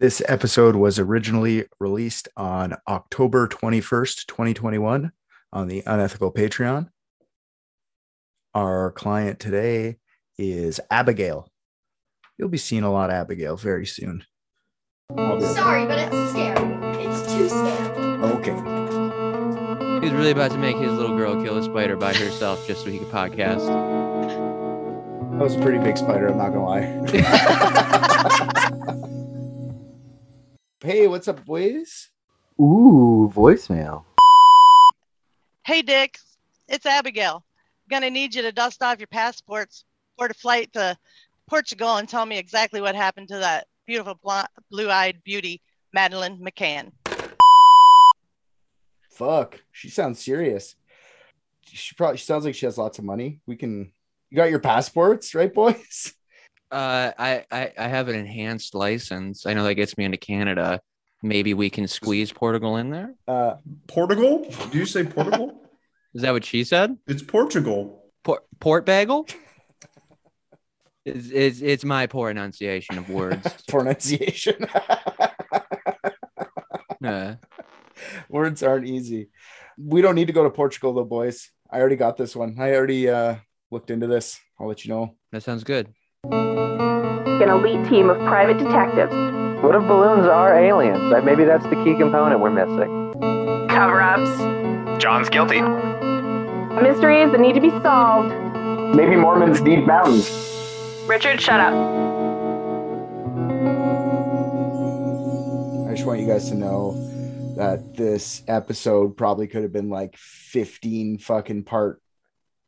This episode was originally released on October 21st, 2021, on the Unethical Patreon. Our client today is Abigail. You'll be seeing a lot of Abigail very soon. Sorry, but it's scary. It's too scary. Okay. He was really about to make his little girl kill a spider by herself just so he could podcast. That was a pretty big spider, I'm not gonna lie. hey, what's up, boys? Ooh, voicemail. Hey, Dick, it's Abigail. Gonna need you to dust off your passports for the flight to Portugal and tell me exactly what happened to that beautiful blonde, blue-eyed beauty, Madeleine McCann. Fuck. She sounds serious. She probably she sounds like she has lots of money. We can you got your passports, right, boys? Uh, I, I I have an enhanced license. I know that gets me into Canada. Maybe we can squeeze Portugal in there. Uh Portugal? Do you say Portugal? Is that what she said? it's Portugal. Port port bagel. It's, it's it's my poor enunciation of words. pronunciation. Uh, Words aren't easy. We don't need to go to Portugal though, boys. I already got this one. I already uh looked into this. I'll let you know. that sounds good. An elite team of private detectives. What if balloons are aliens? Maybe that's the key component we're missing. Cover ups. John's guilty. Mysteries that need to be solved. Maybe Mormons need mountains. Richard, shut up. I just want you guys to know that this episode probably could have been like 15 fucking part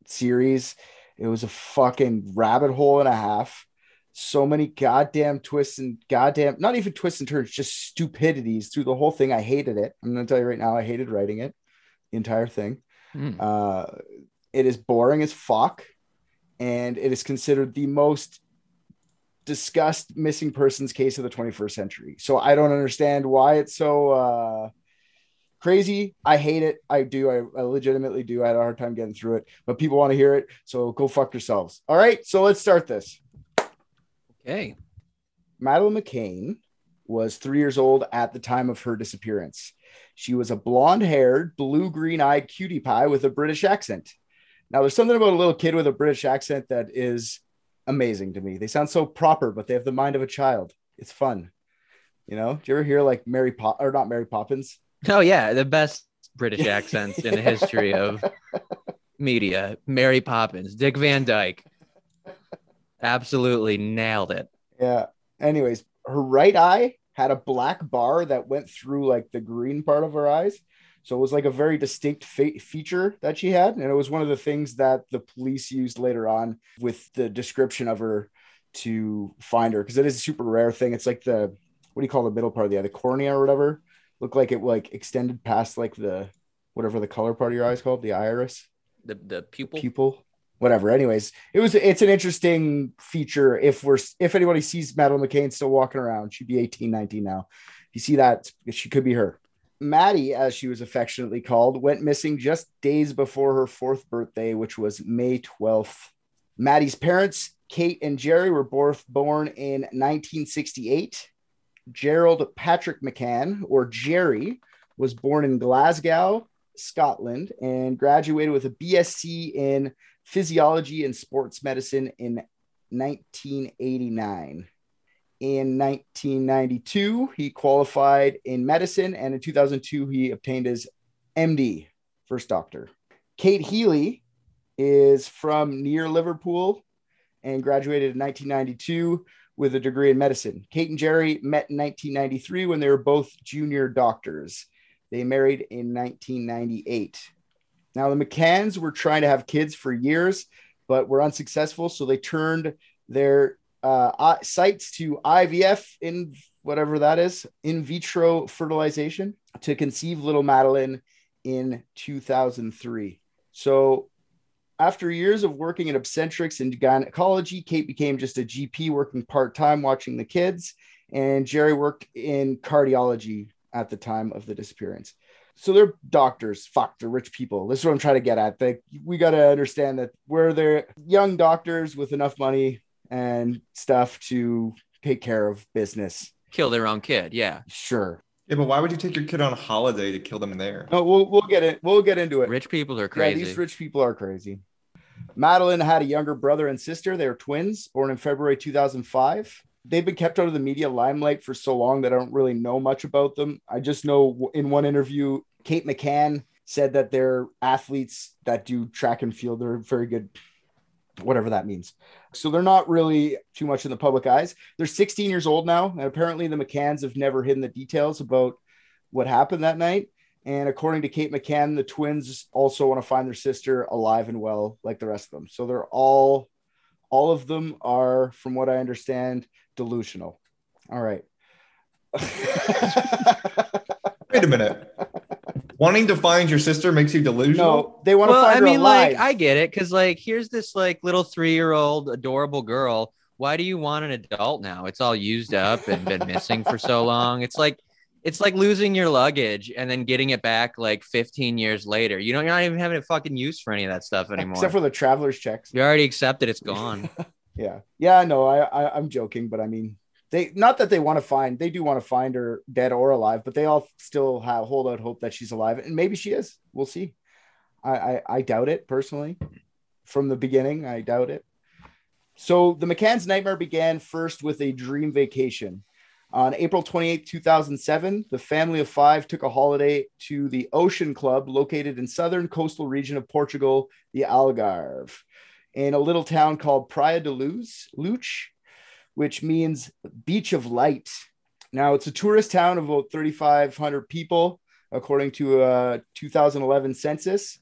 series. It was a fucking rabbit hole and a half. So many goddamn twists and goddamn, not even twists and turns, just stupidities through the whole thing. I hated it. I'm going to tell you right now, I hated writing it, the entire thing. Hmm. Uh, it is boring as fuck, and it is considered the most discussed missing persons case of the 21st century. So I don't understand why it's so uh, crazy. I hate it. I do. I, I legitimately do. I had a hard time getting through it, but people want to hear it. So go fuck yourselves. All right. So let's start this. Okay. Madeleine McCann was three years old at the time of her disappearance. She was a blonde haired, blue green eyed cutie pie with a British accent. Now, there's something about a little kid with a British accent that is amazing to me. They sound so proper, but they have the mind of a child. It's fun. You know, do you ever hear like Mary Pop or not Mary Poppins? Oh yeah, the best British accents in the history of media. Mary Poppins, Dick Van Dyke. Absolutely nailed it. Yeah. Anyways, her right eye had a black bar that went through like the green part of her eyes. So it was like a very distinct fe- feature that she had. And it was one of the things that the police used later on with the description of her to find her because it is a super rare thing. It's like the, what do you call the middle part of the eye? The cornea or whatever. Looked like it like extended past like the, whatever the color part of your eye is called, the iris? The the pupil. pupil? Whatever. Anyways it was it's an interesting feature. If we're if anybody sees madeleine mccann still walking around she'd be 18 19 now. You see that she could be her. Maddie as she was affectionately called went missing just days before her fourth birthday which was may 12th maddie's parents kate and gerry were both born in 1968 gerald patrick mccann or gerry was born in glasgow scotland and graduated with a bsc in physiology and sports medicine in 1989. In 1992, he qualified in medicine, and in 2002, he obtained his MD, first doctor. Kate Healy is from near Liverpool and graduated in 1992 with a degree in medicine. Kate and Gerry met in 1993 when they were both junior doctors. They married in 1998. Now, the McCanns were trying to have kids for years, but were unsuccessful. So they turned their uh, sites to IVF in whatever that is, in vitro fertilization, to conceive little Madeleine in 2003. So after years of working in obstetrics and gynecology, Kate became just a GP working part time watching the kids, and Gerry worked in cardiology at the time of the disappearance so they're doctors fuck they're rich people this is what i'm trying to get at they, we got to understand that we're they're young doctors with enough money and stuff to take care of business kill their own kid. Yeah. Sure. Yeah, but why would you take your kid on a holiday to kill them there? No, we'll we'll get it. We'll get into it. Rich people are Yeah, crazy. these rich people are crazy. Madeline had a younger brother and sister. They were twins, born in February 2005. They've been kept out of the media limelight for so long that I don't really know much about them. I just know in one interview, Kate McCann said that they're athletes that do track and field. They're very good, whatever that means. So they're not really too much in the public eyes. They're 16 years old now, and apparently the McCanns have never hidden the details about what happened that night. And according to Kate McCann, the twins also want to find their sister alive and well, like the rest of them. So they're all, all of them are, from what I understand, delusional. All right. Wait a minute. Wanting to find your sister makes you delusional? no, they want to well, find I her mean, alive. like, I get it, because like, here's this like little three-year-old adorable girl. Why do you want an adult now? It's all used up and been missing for so long. It's like, it's like losing your luggage and then getting it back like 15 years later. You know, you're not even having a fucking use for any of that stuff anymore. except for the traveler's checks. you already accepted it's gone. Yeah, yeah, no, I, I I'm joking, but I mean, they not that they want to find, they do want to find her dead or alive, but they all still have hold out hope that she's alive, and maybe she is. We'll see. I I, I doubt it personally. From the beginning, I doubt it. So the McCann's nightmare began first with a dream vacation. On April 28, 2007, the family of five took a holiday to the Ocean Club located in southern coastal region of Portugal, the Algarve in a little town called Praia de Luz, Luch, which means beach of light. Now, it's a tourist town of about 3,500 people, according to uh, a 2011 census.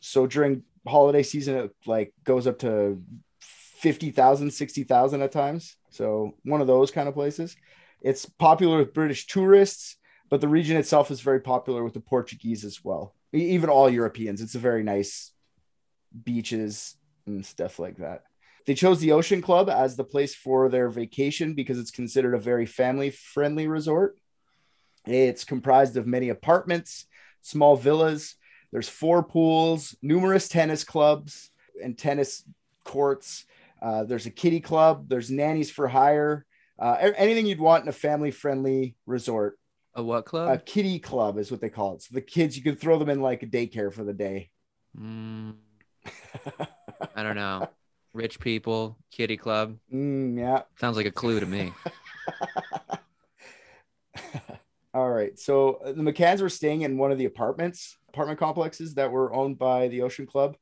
So during holiday season, it like goes up to 50,000, 60,000 at times. So one of those kind of places. It's popular with British tourists, but the region itself is very popular with the Portuguese as well. Even all Europeans. It's a very nice beaches and stuff like that. They chose the Ocean Club as the place for their vacation because it's considered a very family friendly resort. It's comprised of many apartments, small villas. There's four pools, numerous tennis clubs and tennis courts. Uh, there's a kiddie club. There's nannies for hire. Uh, anything you'd want in a family friendly resort. a what club? A kiddie club is what they call it. So the kids, you could throw them in like a daycare for the day. Mm, I don't know. Rich people, kitty club. Mm, yeah. Sounds like a clue to me. All right. So uh, the McCanns were staying in one of the apartments, apartment complexes that were owned by the Ocean Club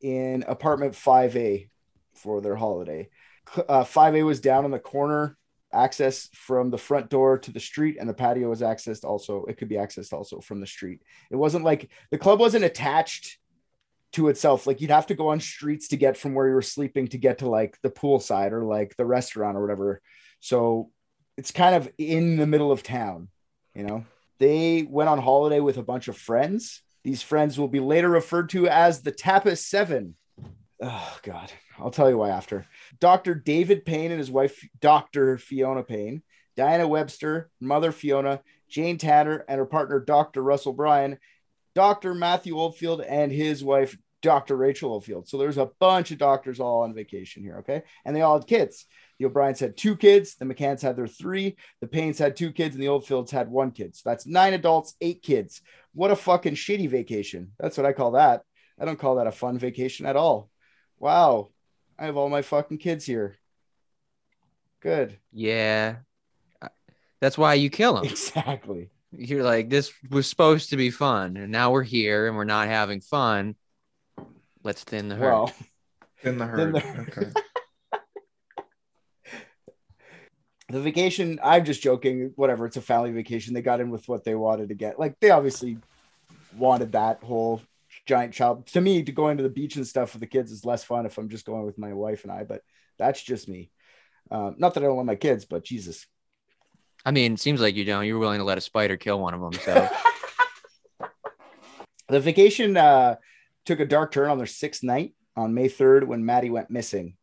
in apartment 5A for their holiday. Uh, 5A was down in the corner, access from the front door to the street, and the patio was accessed also. It could be accessed also from the street. It wasn't like the club wasn't attached to itself. Like you'd have to go on streets to get from where you were sleeping to get to like the poolside or like the restaurant or whatever. So it's kind of in the middle of town, you know. They went on holiday with a bunch of friends. These friends will be later referred to as the Tapas Seven. Oh God, I'll tell you why after. Dr. David Payne and his wife, Dr. Fiona Payne, Diana Webster, mother Fiona, Jane Tanner, and her partner, Dr. Russell Bryan, Dr. Matthew Oldfield, and his wife, Dr. Rachel Oldfield. So there's a bunch of doctors all on vacation here, okay? And they all had kids. The O'Briens had two kids, the McCanns had their three, the Paynes had two kids, and the Oldfields had one kid. So that's nine adults, eight kids. What a fucking shitty vacation. That's what I call that. I don't call that a fun vacation at all. Wow. I have all my fucking kids here. Good. Yeah. That's why you kill them. Exactly. You're like, this was supposed to be fun, and now we're here and we're not having fun. Let's thin the herd. Well, In the Then herd. the- Okay. the vacation, I'm just joking. Whatever. It's a family vacation. They got in with what they wanted to get. Like, they obviously wanted that whole giant child. To me, to go into the beach and stuff with the kids is less fun if I'm just going with my wife and I, but that's just me. Um, not that I don't want my kids, but Jesus. I mean, it seems like you don't. You're willing to let a spider kill one of them. So The vacation uh, took a dark turn on their sixth night on May 3rd when Maddie went missing.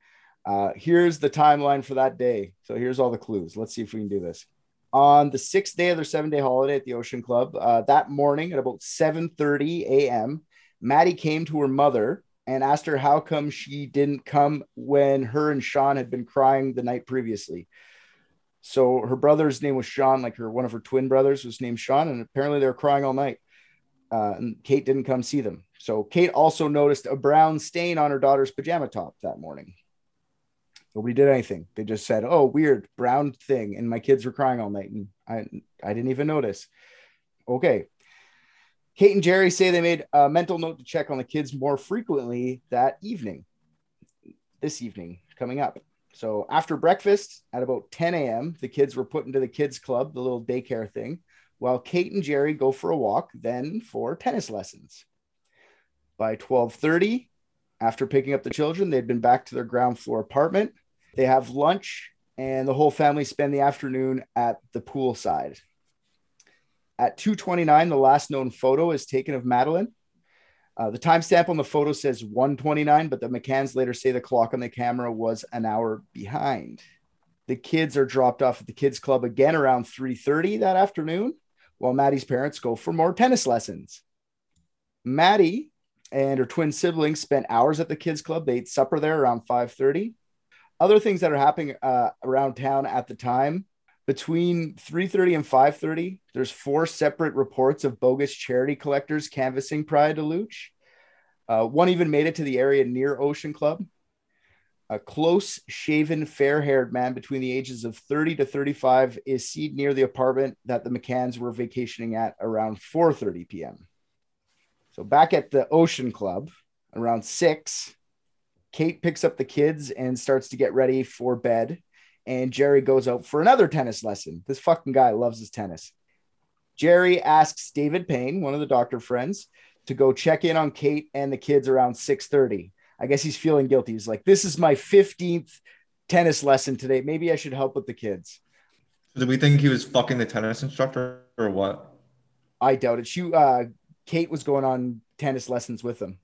Uh, here's the timeline for that day. So here's all the clues. Let's see if we can do this. On the sixth day of their seven day holiday at the Ocean Club, uh, that morning at about 7:30 a.m., Maddie came to her mother and asked her how come she didn't come when her and Sean had been crying the night previously. So her brother's name was Sean, like her one of her twin brothers was named Sean, and apparently they were crying all night. Uh, and Kate didn't come see them. So Kate also noticed a brown stain on her daughter's pajama top that morning. Nobody did anything. They just said, "Oh, weird brown thing," and my kids were crying all night, and I I didn't even notice. Okay. Kate and Gerry say they made a mental note to check on the kids more frequently that evening. This evening coming up. So after breakfast at about 10 a.m., the kids were put into the kids club, the little daycare thing, while Kate and Gerry go for a walk, then for tennis lessons. By 12:30, after picking up the children, they'd been back to their ground floor apartment. They have lunch, and the whole family spend the afternoon at the pool side. At 2:29, the last known photo is taken of Madeleine. Uh, the timestamp on the photo says 129, but the McCanns later say the clock on the camera was an hour behind. The kids are dropped off at the kids club again around 3:30 that afternoon, while Maddie's parents go for more tennis lessons. Maddie and her twin siblings spent hours at the kids club. They ate supper there around 5:30. Other things that are happening uh, around town at the time between 3:30 and 5:30, there's four separate reports of bogus charity collectors canvassing Praia de Luch. Uh, one even made it to the area near Ocean Club. A close shaven, fair haired man between the ages of 30 to 35 is seen near the apartment that the McCanns were vacationing at around 4:30 p.m. So back at the Ocean Club around six, Kate picks up the kids and starts to get ready for bed. And Gerry goes out for another tennis lesson. This fucking guy loves his tennis. Gerry asks David Payne, one of the doctor friends, to go check in on Kate and the kids around 6:30. I guess he's feeling guilty. He's like, "This is my 15th tennis lesson today. Maybe I should help with the kids." Did we think he was fucking the tennis instructor or what? I doubt it. She, uh, Kate was going on tennis lessons with him,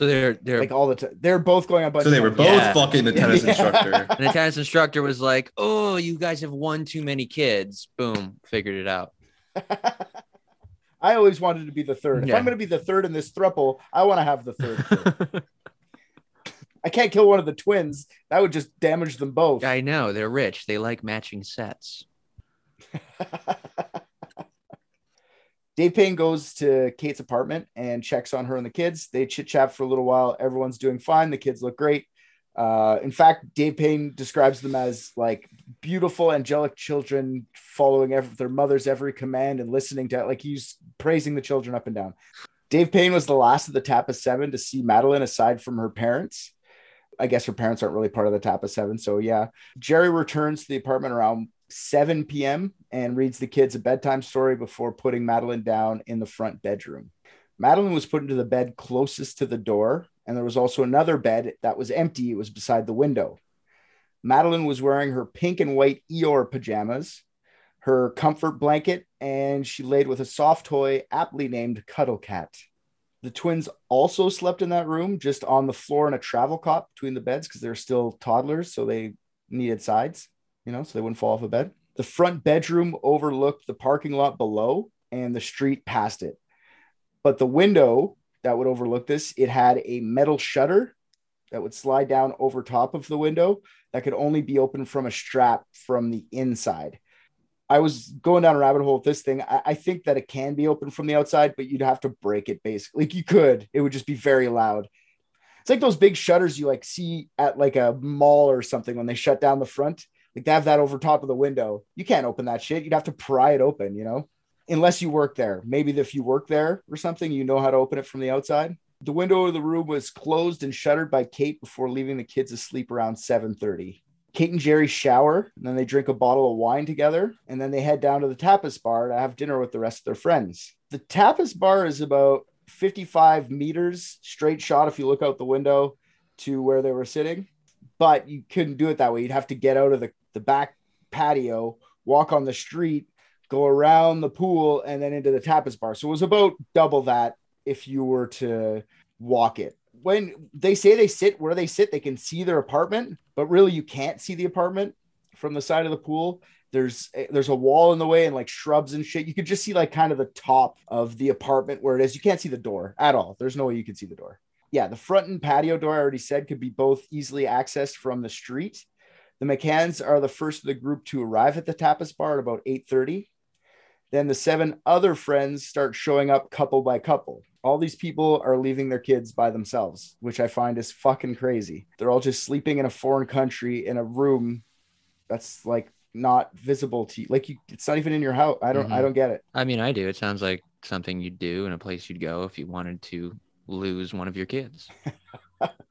So they're they're like all the time. They're both going on. So they were both Yeah. fucking the tennis Yeah. instructor. and the tennis instructor was like, "Oh, you guys have one too many kids." Boom, figured it out. I always wanted to be the third. If I'm going to be the third in this thruple, I want to have the third. I can't kill one of the twins. That would just damage them both. I know they're rich. They like matching sets. Dave Payne goes to Kate's apartment and checks on her and the kids. They chit chat for a little while. Everyone's doing fine. The kids look great. Uh, in fact, Dave Payne describes them as like beautiful, angelic children following every, their mother's every command and listening to like he's praising the children up and down. Dave Payne was the last of the Tapas Seven to see Madeleine aside from her parents. I guess her parents aren't really part of the Tapas Seven. So, yeah. Gerry returns to the apartment around 7 p.m. and reads the kids a bedtime story before putting Madeleine down in the front bedroom. Madeleine was put into the bed closest to the door, and there was also another bed that was empty. It was beside the window. Madeleine was wearing her pink and white Eeyore pajamas, her comfort blanket, and she laid with a soft toy aptly named Cuddle Cat. The twins also slept in that room, just on the floor in a travel cot between the beds because they're still toddlers, so they needed sides, you know, so they wouldn't fall off a bed. The front bedroom overlooked the parking lot below and the street past it. But the window that would overlook this, it had a metal shutter that would slide down over top of the window that could only be opened from a strap from the inside. I was going down a rabbit hole with this thing. I, I think that it can be open from the outside, but you'd have to break it basically. Like you could, it would just be very loud. It's like those big shutters you like see at like a mall or something when they shut down the front. Like they have that over top of the window. You can't open that shit. You'd have to pry it open, you know, unless you work there. Maybe if you work there or something, you know how to open it from the outside. The window of the room was closed and shuttered by Kate before leaving the kids asleep around 7:30. Kate and Gerry shower, and then they drink a bottle of wine together, and then they head down to the tapas bar to have dinner with the rest of their friends. The tapas bar is about 55 meters straight shot if you look out the window to where they were sitting, but you couldn't do it that way. You'd have to get out of the, the back patio, walk on the street, go around the pool, and then into the tapas bar. So it was about double that if you were to walk it. When they say they sit where they sit, they can see their apartment, but really you can't see the apartment from the side of the pool. There's eh, there's a wall in the way and like shrubs and shit. You could just see like kind of the top of the apartment where it is. You can't see the door at all. There's no way you can see the door. Yeah, the front and patio door I already said could be both easily accessed from the street. The McCanns are the first of the group to arrive at the tapas bar at about 8:30. Then the seven other friends start showing up couple by couple. All these people are leaving their kids by themselves, which I find is fucking crazy. They're all just sleeping in a foreign country in a room that's like not visible to you. Like you, it's not even in your house. I don't, I Mhm. don't get it. I mean, I do. It sounds like something you'd do in a place you'd go if you wanted to lose one of your kids.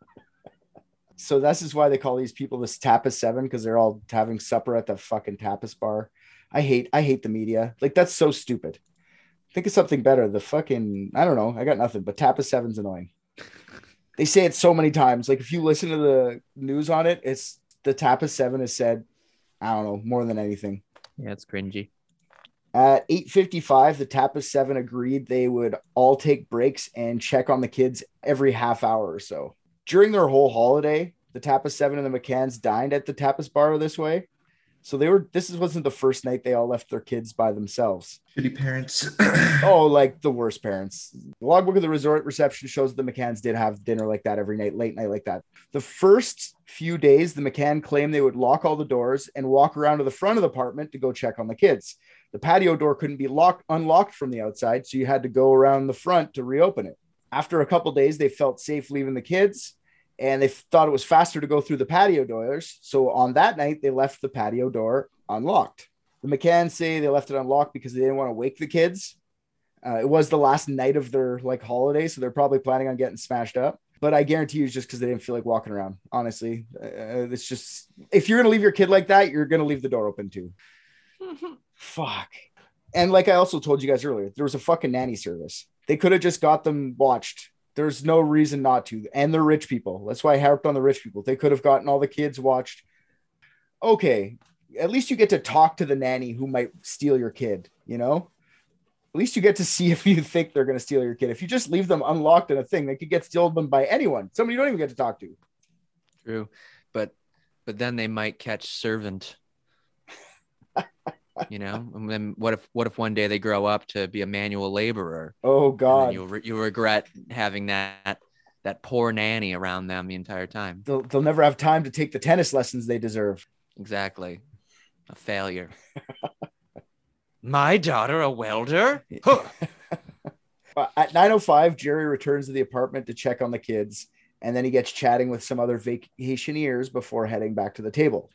So this is why they call these people this tapas seven because they're all having supper at the fucking tapas bar. I hate, I hate the media. Like that's so stupid. Think of something better. The fucking, I don't know. I got nothing, but tapas seven's annoying. They say it so many times. Like if you listen to the news on it, it's the tapas seven is said. I don't know more than anything. Yeah, it's cringy. At 8:55, the Tapas 7 agreed they would all take breaks and check on the kids every half hour or so. During their whole holiday, the Tapas 7 and the McCanns dined at the Tapas bar this way. So they were this wasn't the first night they all left their kids by themselves. Shitty parents. Oh, like the worst parents. The logbook of the resort reception shows the McCanns did have dinner like that every night, late night like that. The first few days, the McCann claimed they would lock all the doors and walk around to the front of the apartment to go check on the kids. The patio door couldn't be locked unlocked from the outside, so you had to go around the front to reopen it. After a couple days, they felt safe leaving the kids and they thought it was faster to go through the patio doors. So on that night, they left the patio door unlocked. The McCanns say they left it unlocked because they didn't want to wake the kids. Uh, it was the last night of their like holiday, so they're probably planning on getting smashed up. But I guarantee you, it's just because they didn't feel like walking around. Honestly, uh, it's just if you're gonna leave your kid like that, you're gonna leave the door open too. Fuck. And like I also told you guys earlier, there was a fucking nanny service. They could have just got them watched. There's no reason not to. And they're rich people. That's why I harped on the rich people. They could have gotten all the kids watched. Okay, at least you get to talk to the nanny who might steal your kid, you know? At least you get to see if you think they're going to steal your kid. If you just leave them unlocked in a thing, they could get stolen by anyone. Somebody you don't even get to talk to. True, but but then they might catch servant. You know, and then what if what if one day they grow up to be a manual laborer? Oh God. you'll re- you'll regret having that that poor nanny around them the entire time. They'll, they'll never have time to take the tennis lessons they deserve. Exactly, a failure. My daughter, a welder? Huh. Uh, At 9:05, Gerry returns to the apartment to check on the kids, and then he gets chatting with some other vacationers before heading back to the table.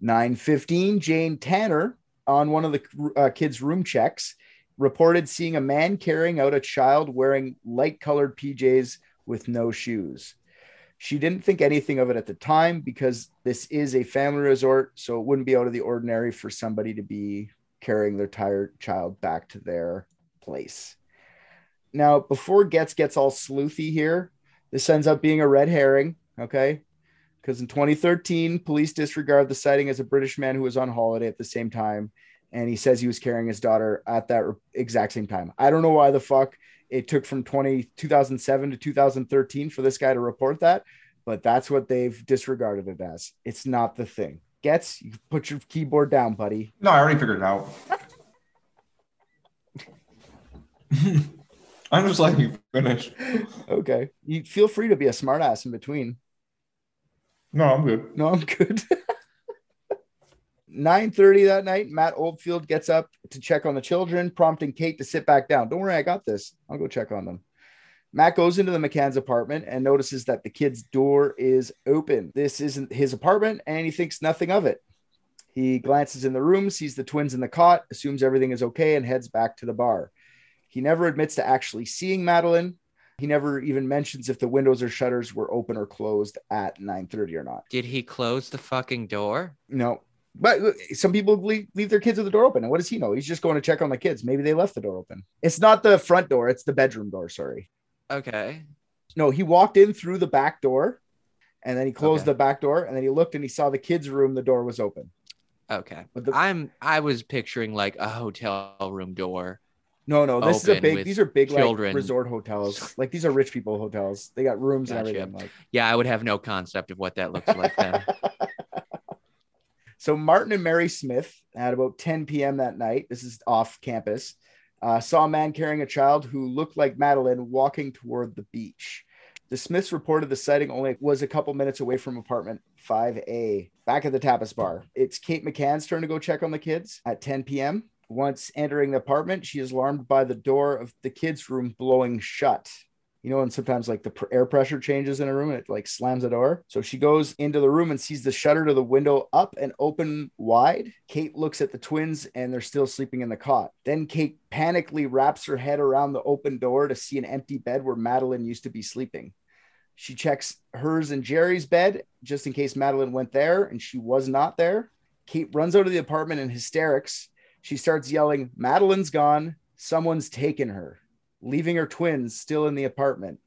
9:15, Jane Tanner, on one of the uh, kids' room checks, reported seeing a man carrying out a child wearing light-colored PJs with no shoes. She didn't think anything of it at the time because this is a family resort, so it wouldn't be out of the ordinary for somebody to be carrying their tired child back to their place. Now, before Getz gets all sleuthy here, this ends up being a red herring, okay? Because in 2013, police disregard the sighting as a British man who was on holiday at the same time, and he says he was carrying his daughter at that exact same time. I don't know why the fuck it took from 20, 2007 to 2013 for this guy to report that, but that's what they've disregarded it as. It's not the thing. Gets, you put your keyboard down, buddy. no, I already figured it out. I'm just letting you finish. Okay. You feel free to be a smartass in between. No, I'm good. No, I'm good. 9:30 that night, Matt Oldfield gets up to check on the children, prompting Kate to sit back down. Don't worry, I got this. I'll go check on them. Matt goes into the McCann's apartment and notices that the kid's door is open. This isn't his apartment, and he thinks nothing of it. He glances in the room, sees the twins in the cot, assumes everything is okay, and heads back to the bar. He never admits to actually seeing Madeleine. He never even mentions if the windows or shutters were open or closed at 9:30 or not. Did he close the fucking door? No. But some people leave, leave their kids with the door open. And what does he know? He's just going to check on the kids. Maybe they left the door open. It's not the front door, it's the bedroom door. Sorry. Okay. No, he walked in through the back door and then he closed Okay. the back door and then he looked and he saw the kids' room. The door was open. Okay. But the, I'm I was picturing like a hotel room door. No, no, this is a big, these are big like, resort hotels. Like these are rich people hotels. They got rooms and everything. Like, Yeah, I would have no concept of what that looks like then. So Martin and Mary Smith at about 10 p.m. that night, this is off campus, uh, saw a man carrying a child who looked like Madeleine walking toward the beach. The Smiths reported the sighting only was a couple minutes away from apartment 5A, back at the tapas bar. It's Kate McCann's turn to go check on the kids at 10 p.m. Once entering the apartment, she is alarmed by the door of the kids' room blowing shut. You know, and sometimes like the air pressure changes in a room and it like slams the door. So she goes into the room and sees the shutter to the window up and open wide. Kate looks at the twins and they're still sleeping in the cot. Then Kate panically wraps her head around the open door to see an empty bed where Madeleine used to be sleeping. She checks hers and Gerry's bed just in case Madeleine went there and she was not there. Kate runs out of the apartment in hysterics. She starts yelling, Madeleine's gone. Someone's taken her, leaving her twins still in the apartment.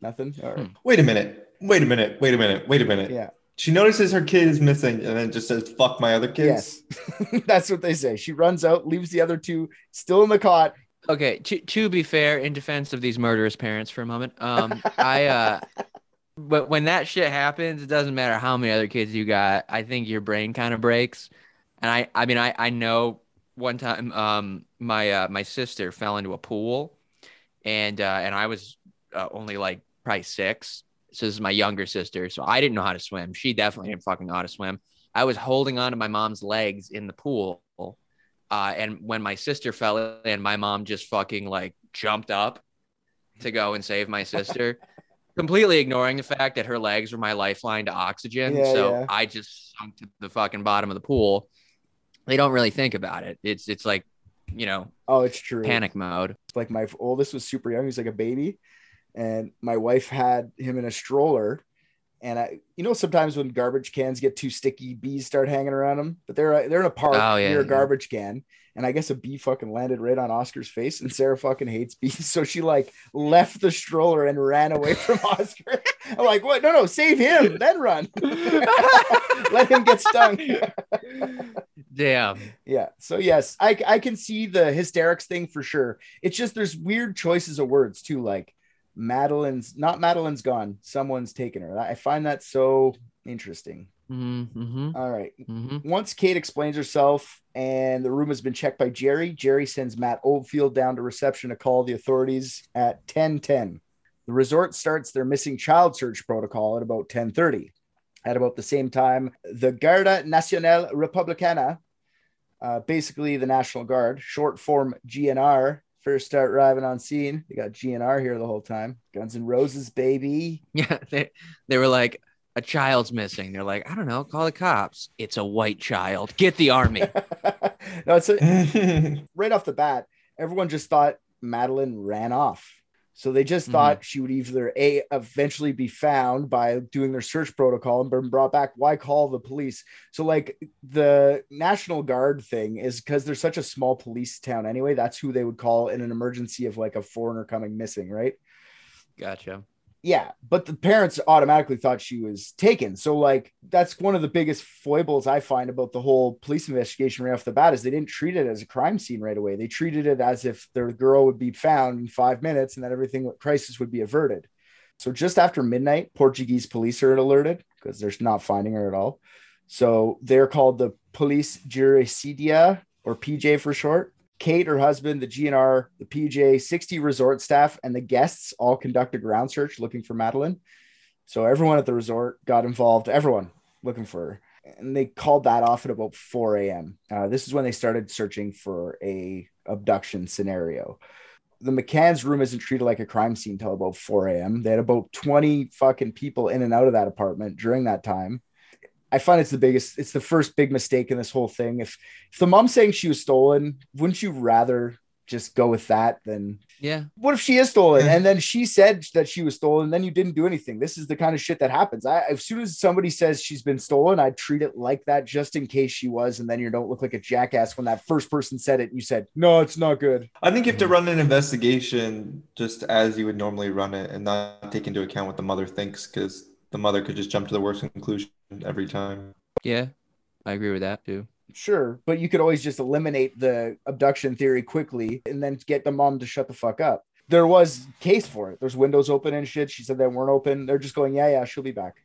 Nothing? All right. Wait a minute. Wait a minute. Wait a minute. Wait a minute. Yeah. She notices her kid is missing and then just says, fuck my other kids. Yes. That's what they say. She runs out, leaves the other two still in the cot. Okay, to, to be fair, in defense of these murderous parents for a moment, um, I uh, but when that shit happens, it doesn't matter how many other kids you got. I think your brain kind of breaks, and I, I mean, I, I know one time, um, my uh, my sister fell into a pool, and uh, and I was uh, only like probably six. So this is my younger sister, so I didn't know how to swim. She definitely didn't fucking know how to swim. I was holding on to my mom's legs in the pool. Uh, and when my sister fell in, my mom just fucking like jumped up to go and save my sister, completely ignoring the fact that her legs were my lifeline to oxygen. Yeah, so yeah. I just sunk to the fucking bottom of the pool. They don't really think about it. It's it's like, you know, Oh, it's true. panic mode. Like my oldest was super young. He was like a baby. And my wife had him in a stroller. And I, you know, sometimes when garbage cans get too sticky, bees start hanging around them. But they're they're in a park Oh, yeah, near a yeah. garbage can, and I guess a bee fucking landed right on Oscar's face. And Sarah fucking hates bees, so she like left the stroller and ran away from Oscar. I'm like, what? No, no, save him, then run. Let him get stung. Damn. Yeah. So yes, I I can see the hysterics thing for sure. It's just there's weird choices of words too, like Madeleine's not Madeleine's gone, someone's taken her. I find that so interesting. Mm-hmm. All right. Mm-hmm. Once Kate explains herself and the room has been checked by Gerry, Gerry sends Matt Oldfield down to reception to call the authorities at 1010. The resort starts their missing child search protocol at about 1030. At about the same time, the Guarda Nacional Republicana, uh, basically the National Guard, short form GNR, first start arriving on scene. They got GNR here the whole time. Guns and Roses, baby. Yeah. They, they were like, a child's missing. They're like, I don't know, call the cops. It's a white child. Get the army. no, it's a, right off the bat, everyone just thought Madeleine ran off. So they just thought mm-hmm. she would either a eventually be found by doing their search protocol and been brought back. Why call the police? So like the National Guard thing is because they're such a small police town anyway. That's who they would call in an emergency of like a foreigner coming missing, right? Gotcha. Yeah but the parents automatically thought she was taken. So like that's one of the biggest foibles i find about the whole police investigation right off the bat is they didn't treat it as a crime scene right away. They treated it as if their girl would be found in five minutes and that everything crisis would be averted. So just after midnight portuguese police are alerted because they're not finding her at all. So they're called the police jurisdicia or pj for short Kate, her husband, the GNR, the PJ, 60 resort staff, and the guests all conduct a ground search looking for Madeleine. So everyone at the resort got involved, everyone looking for her. And they called that off at about 4 a.m. Uh, this is when they started searching for a abduction scenario. The McCann's room isn't treated like a crime scene until about 4 a.m. They had about 20 fucking people in and out of that apartment during that time. I find it's the biggest, it's the first big mistake in this whole thing. If if the mom's saying she was stolen, wouldn't you rather just go with that than Yeah. what if she is stolen? And then she said that she was stolen and then you didn't do anything. This is the kind of shit that happens. I, as soon as somebody says she's been stolen i treat it like that just in case she was and then you don't look like a jackass when that first person said it and you said no it's not good. I think you have to run an investigation just as you would normally run it and not take into account what the mother thinks because the mother could just jump to the worst conclusion every time. Yeah. I agree with that too. sure but you could always just eliminate the abduction theory quickly and then get the mom to shut the fuck up there was case for it there's windows open and shit she said they weren't open they're just going yeah yeah she'll be back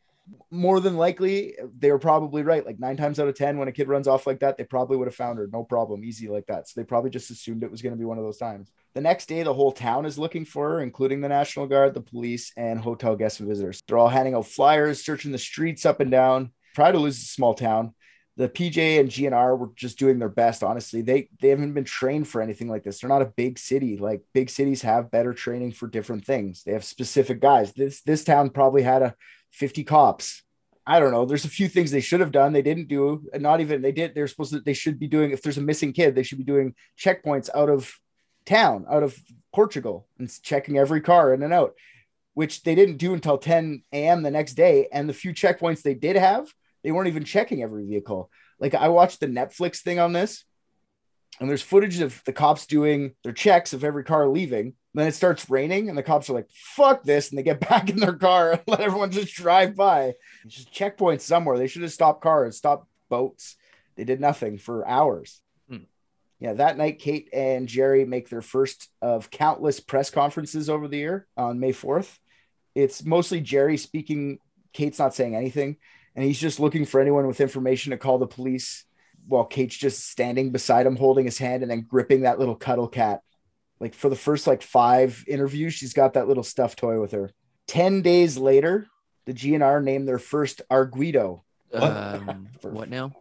more than likely they were probably right. Like nine times out of ten, when a kid runs off like that, they probably would have found her, no problem, easy like that. So they probably just assumed it was going to be one of those times. The next day, the whole town is looking for her, including the National Guard, the police, and hotel guests and visitors. They're all handing out flyers, searching the streets up and down. Try to lose a small town. The PJ and GNR were just doing their best. Honestly, they they haven't been trained for anything like this. They're not a big city. Like big cities have better training for different things. They have specific guys. This this town probably had a 50 cops. I don't know. There's a few things they should have done. They didn't do. And not even they did. They're supposed to. They should be doing. If there's a missing kid, they should be doing checkpoints out of town, out of Portugal, and checking every car in and out, which they didn't do until 10 a.m. the next day. And the few checkpoints they did have, they weren't even checking every vehicle. Like I watched the Netflix thing on this, and there's footage of the cops doing their checks of every car leaving. Then it starts raining, and the cops are like, "Fuck this!" and they get back in their car and let everyone just drive by. It's just checkpoints somewhere. They should have stopped cars, stopped boats. They did nothing for hours. Hmm. Yeah, that night, Kate and Gerry make their first of countless press conferences over the year on May 4th. It's mostly Gerry speaking. Kate's not saying anything, and he's just looking for anyone with information to call the police while Kate's just standing beside him, holding his hand and then gripping that little cuddle cat. Like for the first like five interviews, she's got that little stuffed toy with her. 10 days later, the GNR named their first Arguido. Um, what now?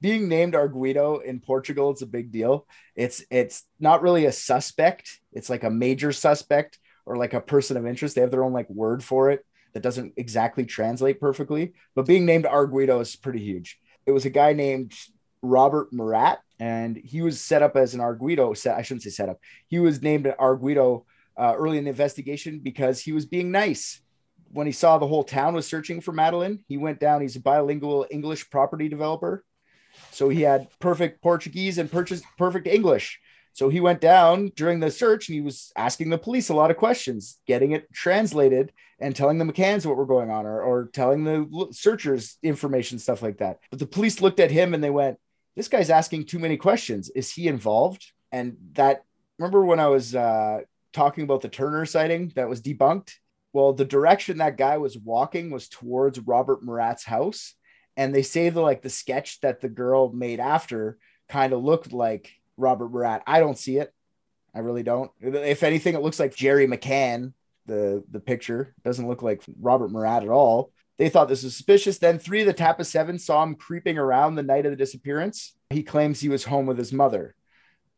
Being named Arguido in Portugal, it's a big deal. It's it's not really a suspect, it's like a major suspect or like a person of interest. They have their own like word for it that doesn't exactly translate perfectly. But being named Arguido is pretty huge. It was a guy named Robert Murat, and he was set up as an Arguido. Set, I shouldn't say set up. He was named an Arguido uh, early in the investigation because he was being nice. When he saw the whole town was searching for Madeleine, he went down. He's a bilingual English property developer, so he had perfect Portuguese and purchased perfect English. So he went down during the search and he was asking the police a lot of questions, getting it translated and telling the McCanns what were going on or, or telling the searchers information, stuff like that. But the police looked at him and they went, This guy's asking too many questions. Is he involved? And that, remember when I was uh, talking about the Turner sighting that was debunked? Well, the direction that guy was walking was towards Robert Murat's house. And they say the like the sketch that the girl made after kind of looked like Robert Murat. I don't see it. I really don't. If anything, it looks like Gerry McCann. The the picture doesn't look like Robert Murat at all. They thought this was suspicious. Then three of the Tapas Seven saw him creeping around the night of the disappearance. He claims he was home with his mother.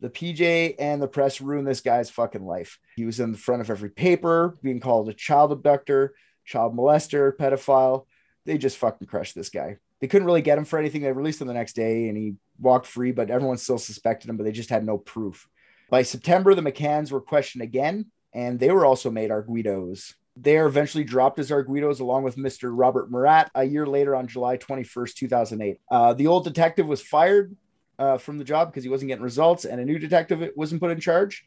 The PJ and the press ruined this guy's fucking life. He was in the front of every paper, being called a child abductor, child molester, pedophile. They just fucking crushed this guy. They couldn't really get him for anything. They released him the next day and he walked free, but everyone still suspected him, but they just had no proof. By September, the McCanns were questioned again, and they were also made Arguidos. They are eventually dropped as Arguidos along with Mr. Robert Murat a year later on July 21st, 2008. Uh, the old detective was fired uh, from the job because he wasn't getting results, and a new detective wasn't put in charge.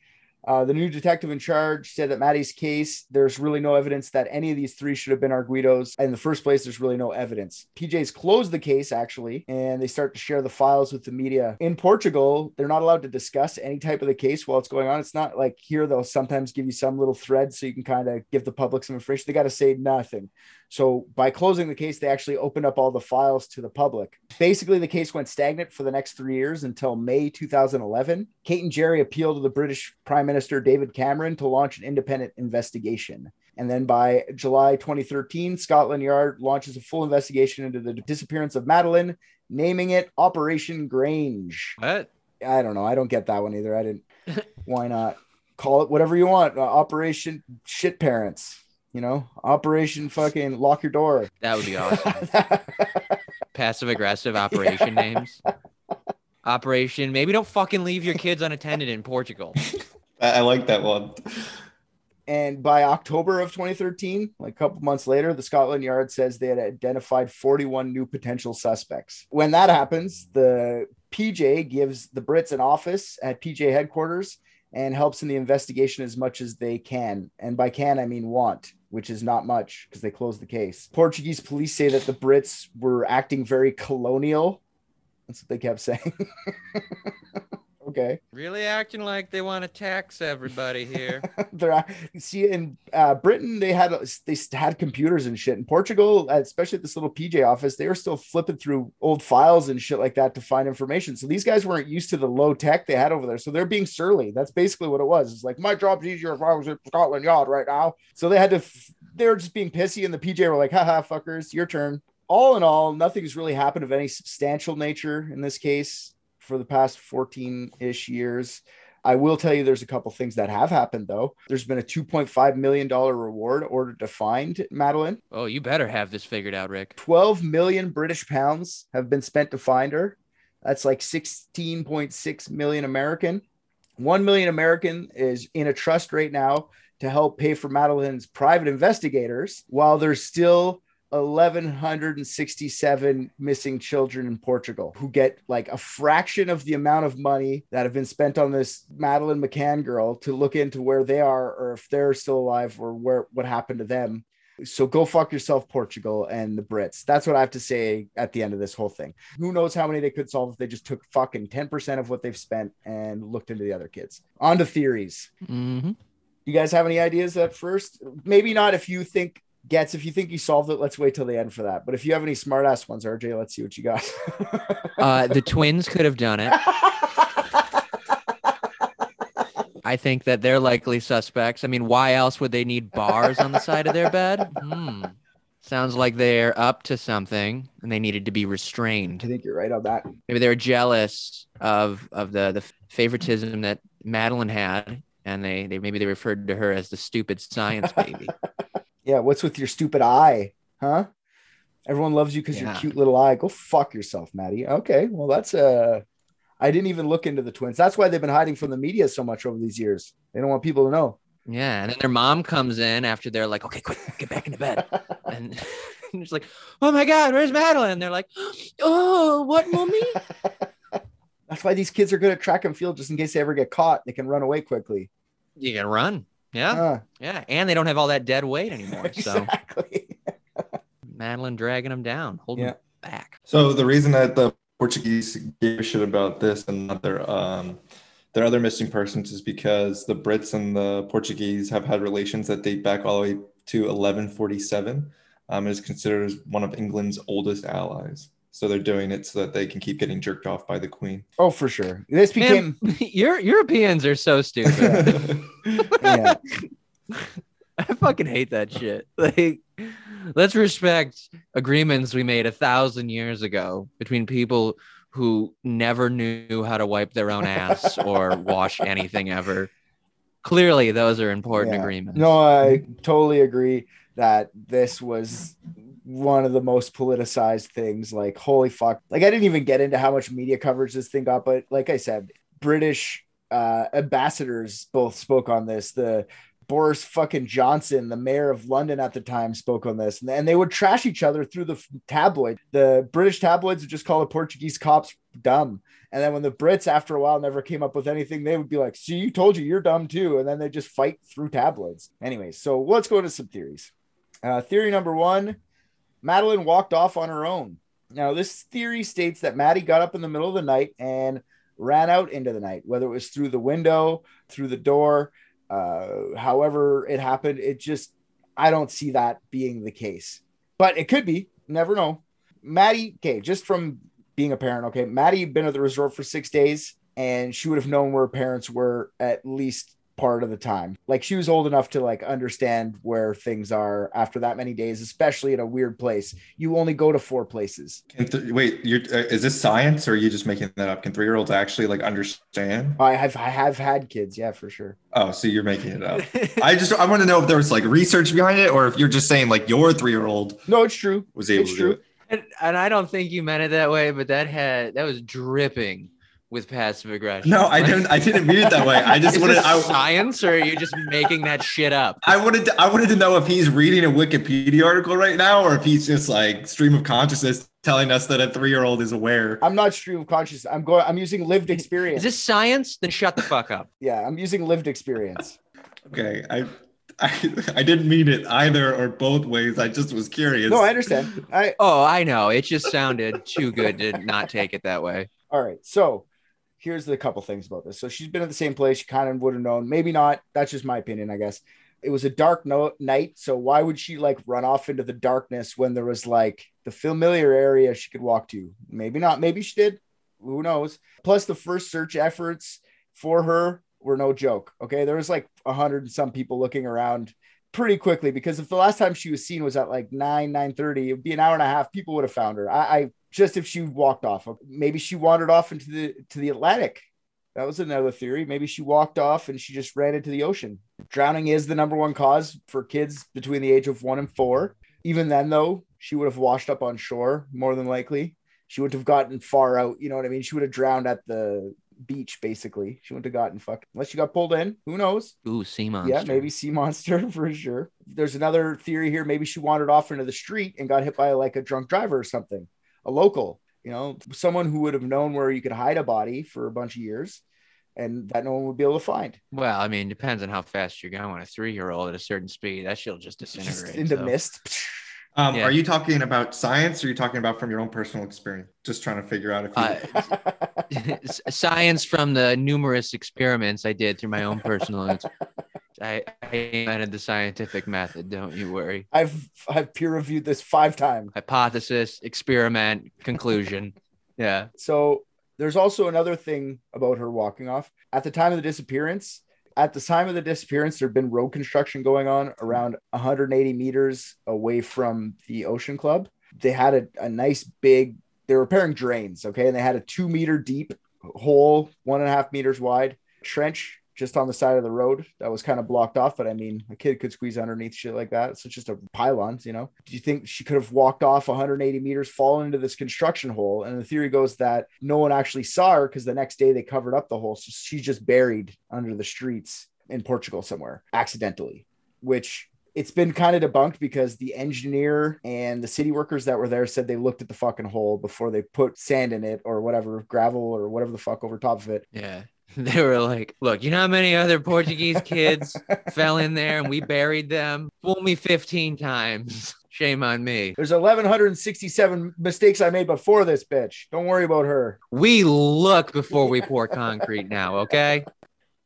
Uh, the new detective in charge said that Maddie's case, there's really no evidence that any of these three should have been Arguidos. In the first place, there's really no evidence. PJ's closed the case, actually, and they start to share the files with the media. In Portugal, they're not allowed to discuss any type of the case while it's going on. It's not like here, they'll sometimes give you some little thread so you can kind of give the public some information. They got to say nothing. So by closing the case, they actually opened up all the files to the public. Basically, the case went stagnant for the next three years until May 2011. Kate and Jerry appealed to the British Prime Minister David Cameron to launch an independent investigation. And then by July 2013, Scotland Yard launches a full investigation into the disappearance of Madeleine, naming it Operation Grange. What? I don't know. I don't get that one either. I didn't. Why not? Call it whatever you want. Uh, Operation Shit Parents. You know, Operation fucking Lock Your Door. That would be awesome. Passive aggressive operation names. Operation. Maybe don't fucking leave your kids unattended in Portugal. I, I like that one. And by October of 2013, like a couple months later, the Scotland Yard says they had identified 41 new potential suspects. When that happens, the PJ gives the Brits an office at PJ headquarters and helps in the investigation as much as they can. And by can, I mean want, which is not much because they closed the case. Portuguese police say that the Brits were acting very colonial. That's what they kept saying. Okay. Really acting like they want to tax everybody here. They're see in uh, Britain they had they had computers and shit. In Portugal, uh, especially at this little PJ office, they were still flipping through old files and shit like that to find information. So these guys weren't used to the low tech they had over there. So they're being surly. That's basically what it was. It's like my job's easier if I was at Scotland Yard right now. So they had to. f- They were just being pissy, and the PJ were like, "Haha, fuckers, your turn." All in all, nothing's really happened of any substantial nature in this case for the past 14 ish years. I will tell you there's a couple things that have happened though. There's been a $2.5 million reward ordered to find Madeleine. oh, you better have this figured out, Rick. 12 million British pounds have been spent to find her. That's like 16.6 million American. 1 million American is in a trust right now to help pay for Madeleine's private investigators while there's still 1167 missing children in Portugal who get like a fraction of the amount of money that have been spent on this Madeleine McCann girl to look into where they are or if they're still alive or where what happened to them. So go fuck yourself, Portugal and the Brits. That's what I have to say at the end of this whole thing. Who knows how many they could solve if they just took fucking 10% of what they've spent and looked into the other kids. On to theories. Mm-hmm. You guys have any ideas at first? Maybe not if you think gets if you think you solved it, let's wait till the end for that. But if you have any smart ass ones, RJ, let's see what you got. Uh, the twins could have done it. I think that they're likely suspects. I mean, why else would they need bars on the side of their bed? Hmm. Sounds like they're up to something and they needed to be restrained. I think you're right on that. Maybe they were jealous of of the the favoritism that Madeleine had, and they they maybe they referred to her as the stupid science baby. Yeah, what's with your stupid eye? Huh? Everyone loves you because your Yeah. cute little eye. Go fuck yourself, Maddie. Okay, well that's uh I didn't even look into the twins. That's why they've been hiding from the media so much over these years. They don't want people to know. Yeah, and then their mom comes in after they're like, "Okay, quick, get back into bed," and she's like, "Oh my God, where's Madeleine?" And they're like, "Oh, what, mommy?" That's why these kids are good at track and field, just in case they ever get caught, they can run away quickly. You can run. Yeah, Huh, yeah, and they don't have all that dead weight anymore. So exactly. Madeleine dragging them down, holding Yeah. them back. So the reason that the Portuguese gave a shit about this and not their um their other missing persons is because the Brits and the Portuguese have had relations that date back all the way to 1147. Um, it is considered as one of England's oldest allies. So they're doing it so that they can keep getting jerked off by the Queen. Oh, for sure. This became Man, Euro- Europeans are so stupid. yeah. I fucking hate that shit. Like, let's respect agreements we made a thousand years ago between people who never knew how to wipe their own ass or wash anything ever. Clearly, those are important Yeah. agreements. No, I totally agree that this was one of the most politicized things. Like, holy fuck. Like, I didn't even get into how much media coverage this thing got, but like I said, British uh, ambassadors both spoke on this. The Boris fucking Johnson, the mayor of London at the time, spoke on this, and, and they would trash each other through the tabloid. The British tabloids would just call the Portuguese cops dumb. And then when the Brits, after a while, never came up with anything, they would be like, "See, you told you you're dumb too." And then they just fight through tabloids. Anyway, so let's go into some theories. Uh, theory number one: Madeleine walked off on her own. Now, this theory states that Maddie got up in the middle of the night and ran out into the night, whether it was through the window, through the door, uh, however it happened. It just, I don't see that being the case, but it could be. Never know. Maddie, okay, just from being a parent, okay, Maddie had been at the resort for six days and she would have known where her parents were at least part of the time. Like she was old enough to like understand where things are after that many days, especially in a weird place. You only go to four places. Can th- wait, you're, uh, is this science or are you just making that up? Can three year olds actually like understand? I have I have had kids, yeah, for sure. Oh, so you're making it up. I just I want to know if there was like research behind it or if you're just saying like your three year old No, it's true. was able It's to true. do it. And, and I don't think you meant it that way, but that had that was dripping with passive aggression. No, I didn't. I didn't mean it that way. I just Is wanted. this I, science, or are you just making that shit up? I wanted. To, I wanted to know if he's reading a Wikipedia article right now, or if he's just like stream of consciousness telling us that a three year old is aware. I'm not stream of consciousness. I'm going I'm using lived experience. Is this science? Then shut the fuck up. yeah, I'm using lived experience. Okay, I. I, I didn't mean it either or both ways. I just was curious. No, I understand. I Oh, I know. It just sounded too good to not take it that way. all right. So here's the couple things about this. So she's been at the same place. She kind of would have known. Maybe not. That's just my opinion, I guess. It was a dark no- night. So why would she like run off into the darkness when there was like the familiar area she could walk to? Maybe not. Maybe she did. Who knows? Plus, the first search efforts for her were no joke. Okay. There was like a hundred and some people looking around pretty quickly because if the last time she was seen was at like 9 9 30 it'd be an hour and a half people would have found her I, I just if she walked off. Maybe she wandered off into the to the atlantic. That was another theory. Maybe she walked off and she just ran into the ocean. Drowning is the number one cause for kids between the age of one and four. Even then though she would have washed up on shore more than likely. She wouldn't have gotten far out you know what i mean? She would have drowned at the beach basically. She wouldn't have gotten fucked unless she got pulled in who knows? Ooh, sea monster. yeah, maybe sea monster for sure. There's another theory here. Maybe she wandered off into the street and got hit by like a drunk driver or something, a local, you know, someone who would have known where you could hide a body for a bunch of years and that no one would be able to find. Well, I mean, depends on how fast you're going. A three year old at a certain speed, that shit'll just Just disintegrate. into so- mist. Um, Yeah. Are you talking about science or are you talking about from your own personal experience? Just trying to figure out if you. Uh, science from the numerous experiments I did through my own personal. ex- I, I invented the scientific method. Don't you worry. I've I've peer reviewed this five times. Hypothesis, experiment, conclusion. Yeah. So there's also another thing about her walking off. At the time of the disappearance, at the time of the disappearance, there'd been road construction going on around 180 meters away from the Ocean Club. They had a, a nice big, they were repairing drains, okay, and they had a two meter deep hole, one and a half meters wide trench just on the side of the road that was kind of blocked off. But I mean, a kid could squeeze underneath shit like that. So it's just a pylons, you know. Do you think she could have walked off 180 meters, fallen into this construction hole? And the theory goes that no one actually saw her because the next day they covered up the hole. So she's just buried under the streets in Portugal somewhere accidentally, which it's been kind of debunked because the engineer and the city workers that were there said they looked at the fucking hole before they put sand in it or whatever, gravel or whatever the fuck over top of it. Yeah. They were like, look, you know how many other Portuguese kids fell in there and we buried them? Fool me 15 times. Shame on me. There's 1,167 mistakes I made before this bitch. Don't worry about her. We look before we pour concrete now, okay?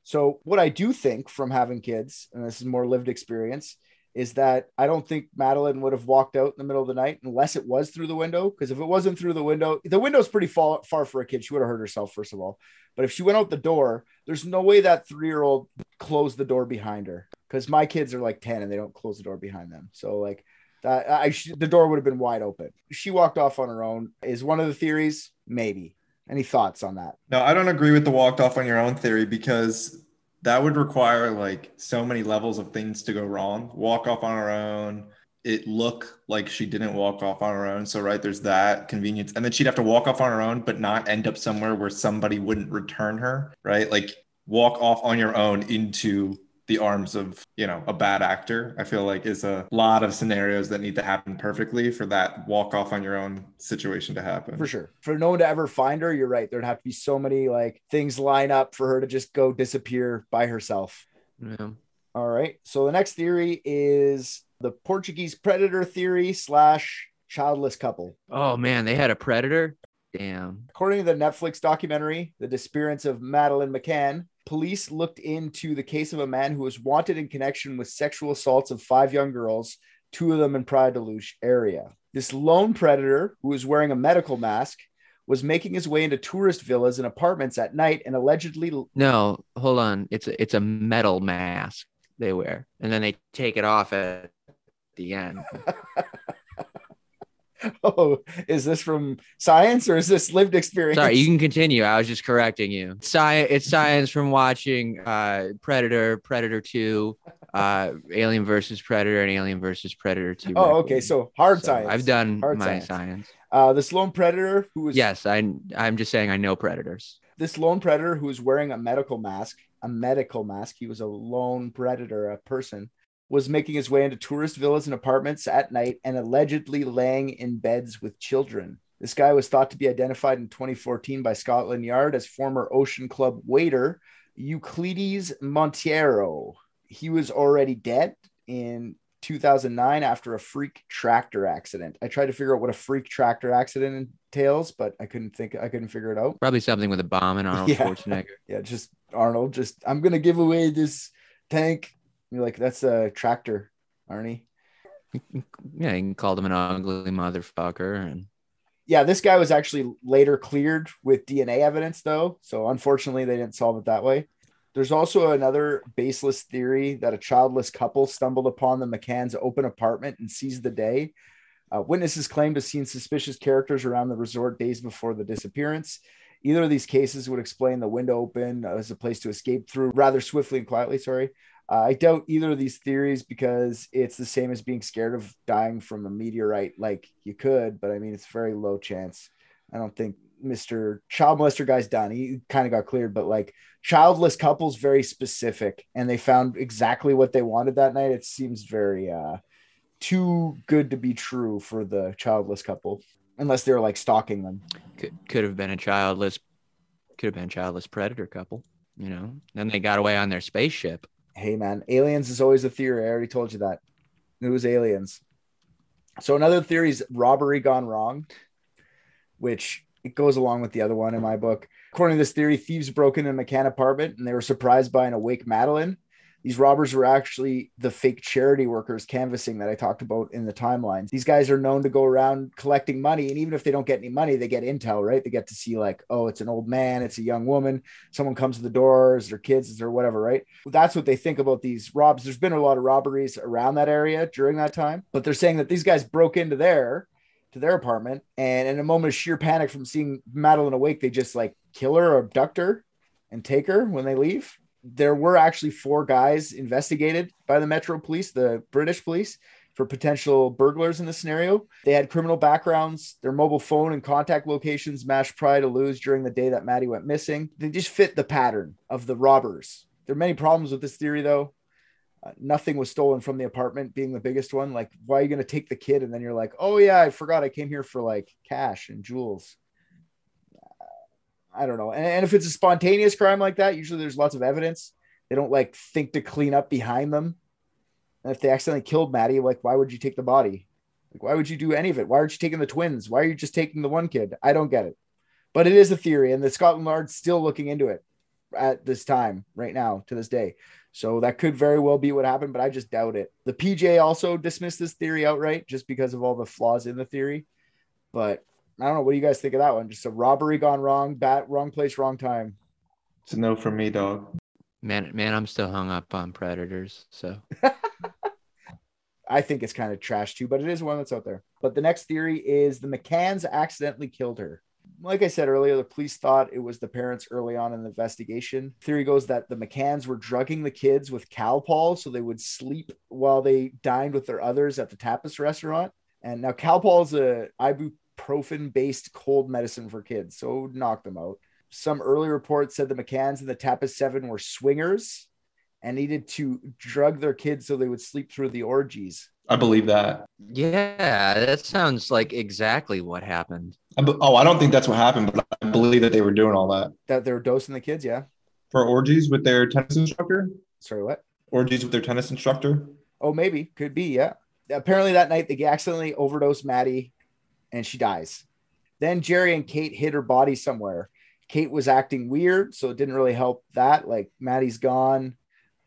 So, what I do think from having kids, and this is more lived experience, is that I don't think Madeleine would have walked out in the middle of the night unless it was through the window. Because if it wasn't through the window, the window's pretty far, far for a kid. She would have hurt herself, first of all. But if she went out the door, there's no way that three year old closed the door behind her. Because my kids are like 10 and they don't close the door behind them. So, like, that I sh- the door would have been wide open. She walked off on her own. Is one of the theories? Maybe. Any thoughts on that? No, I don't agree with the walked off on your own theory because that would require like so many levels of things to go wrong. Walk off on her own. It look like she didn't walk off on her own. So right, there's that convenience. And then she'd have to walk off on her own, but not end up somewhere where somebody wouldn't return her, right? Like walk off on your own into the arms of, you know, a bad actor. I feel like is a lot of scenarios that need to happen perfectly for that walk off on your own situation to happen. for sure. For no one to ever find her, you're right. There'd have to be so many like things line up for her to just go disappear by herself. Yeah. All right. So the next theory is the Portuguese predator theory slash childless couple. Oh man, they had a predator. Damn. According to the Netflix documentary, The Disappearance of Madeleine McCann, police looked into the case of a man who was wanted in connection with sexual assaults of five young girls, two of them in Praia da Luz area. This lone predator, who was wearing a medical mask, was making his way into tourist villas and apartments at night and allegedly No, hold on. It's a, it's a metal mask they wear, and then they take it off at the end. Oh, is this from science or is this lived experience? Sorry, you can continue. I was just correcting you. Science. It's science from watching uh, Predator, Predator Two, uh, Alien versus Predator, and Alien versus Predator Two. Oh, okay. So hard So science. I've done Hard my science. science. Uh, this lone predator who was Yes, I. I'm just saying I know predators. this lone predator who was wearing a medical mask, a medical mask. He was a lone predator, a person, was making his way into tourist villas and apartments at night and allegedly laying in beds with children. This guy was thought to be identified in 2014 by Scotland Yard as former Ocean Club waiter Euclides Monteiro. He was already dead in 2009 after a freak tractor accident. I tried to figure out what a freak tractor accident entails, but I couldn't think I couldn't figure it out. Probably something with a bomb and Arnold Yeah. Schwarzenegger. Yeah, just Arnold, just I'm gonna give away this tank. You're like, that's a tractor, Arnie. Yeah, you can call him an ugly motherfucker. And Yeah, this guy was actually later cleared with DNA evidence, though. So unfortunately, they didn't solve it that way. There's also another baseless theory that a childless couple stumbled upon the McCann's open apartment and seized the day. Uh, witnesses claim to have seen suspicious characters around the resort days before the disappearance. Either of these cases would explain the window open as a place to escape through rather swiftly and quietly. Sorry. Uh, I doubt either of these theories because it's the same as being scared of dying from a meteorite. Like you could, but I mean, it's very low chance. I don't think Mr. Child Molester guy's done. He kind of got cleared, but like childless couples, very specific, and they found exactly what they wanted that night. It seems very uh, too good to be true for the childless couple, unless they were like stalking them. could could have been a childless, could have been a childless predator couple. You know, then they got away on their spaceship. Hey man, aliens is always a theory. I already told you that. It was aliens. So another theory is robbery gone wrong, which it goes along with the other one in my book. According to this theory, thieves broke into a McCann apartment and they were surprised by an awake Madeleine. These robbers were actually the fake charity workers canvassing that I talked about in the timelines. These guys are known to go around collecting money, and even if they don't get any money, they get intel, right? They get to see like, oh, it's an old man, it's a young woman, someone comes to the door, is their kids, there whatever, right? That's what they think about these robs. There's been a lot of robberies around that area during that time, but they're saying that these guys broke into there to their apartment, and in a moment of sheer panic from seeing Madeleine awake, they just like kill her or abduct her and take her when they leave. There were actually four guys investigated by the Metro Police, the British police, for potential burglars in the scenario. They had criminal backgrounds, their mobile phone and contact locations matched Praia da Luz during the day that Maddie went missing. They just fit the pattern of the robbers. There are many problems with this theory, though. Uh, nothing was stolen from the apartment, being the biggest one. Like, why are you going to take the kid and then you're like, oh, yeah, I forgot I came here for like cash and jewels? I don't know. And, and if it's a spontaneous crime like that, usually there's lots of evidence. They don't like think to clean up behind them. And if they accidentally killed Maddie, like, why would you take the body? Like, why would you do any of it? Why aren't you taking the twins? Why are you just taking the one kid? I don't get it. But it is a theory, and the Scotland Yard's still looking into it at this time, right now, to this day. So that could very well be what happened, but I just doubt it. The PJ also dismissed this theory outright just because of all the flaws in the theory. But I don't know. What do you guys think of that one? Just a robbery gone wrong, bat, wrong place, wrong time. It's a no from me, dog. Man, man, I'm still hung up on predators. So I think it's kind of trash too, but it is one that's out there. But the next theory is the McCanns accidentally killed her. Like I said earlier, the police thought it was the parents early on in the investigation. Theory goes that the McCanns were drugging the kids with Calpol so they would sleep while they dined with their others at the tapas restaurant. And now Calpol is a ibuprofen based cold medicine for kids, so knock them out. Some early reports said the McCanns and the Tapas Seven were swingers and needed to drug their kids so they would sleep through the orgies. I believe that. yeah, that sounds like exactly what happened. I be- oh, I don't think that's what happened, but I believe that they were doing all that That they were dosing the kids, yeah. for orgies with their tennis instructor. Sorry, what? Orgies with their tennis instructor. Oh, maybe could be, yeah. Apparently that night they accidentally overdosed Maddie, and she dies. Then Gerry and Kate hid her body somewhere. Kate was acting weird, so it didn't really help that. Like Maddie's gone.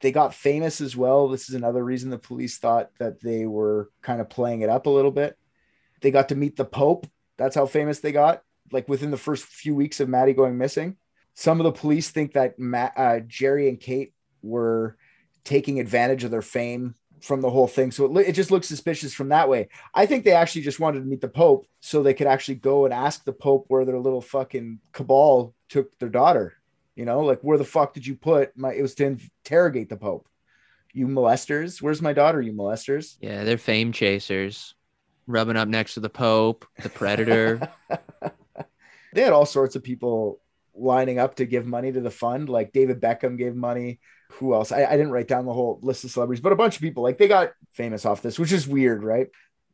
They got famous as well. This is another reason the police thought that they were kind of playing it up a little bit. They got to meet the Pope. That's how famous they got. Like within the first few weeks of Maddie going missing. Some of the police think that Ma- uh, Gerry and Kate were taking advantage of their fame from the whole thing. So it, it just looks suspicious from that way. I think they actually just wanted to meet the Pope so they could actually go and ask the Pope where their little fucking cabal took their daughter. You know, like where the fuck did you put my? It was to interrogate the Pope. You molesters, where's my daughter? You molesters. Yeah, they're fame chasers, rubbing up next to the Pope, the Predator. they had all sorts of people lining up to give money to the fund. Like David Beckham gave money. Who else? I, I didn't write down the whole list of celebrities, but a bunch of people. Like they got famous off this, which is weird, right?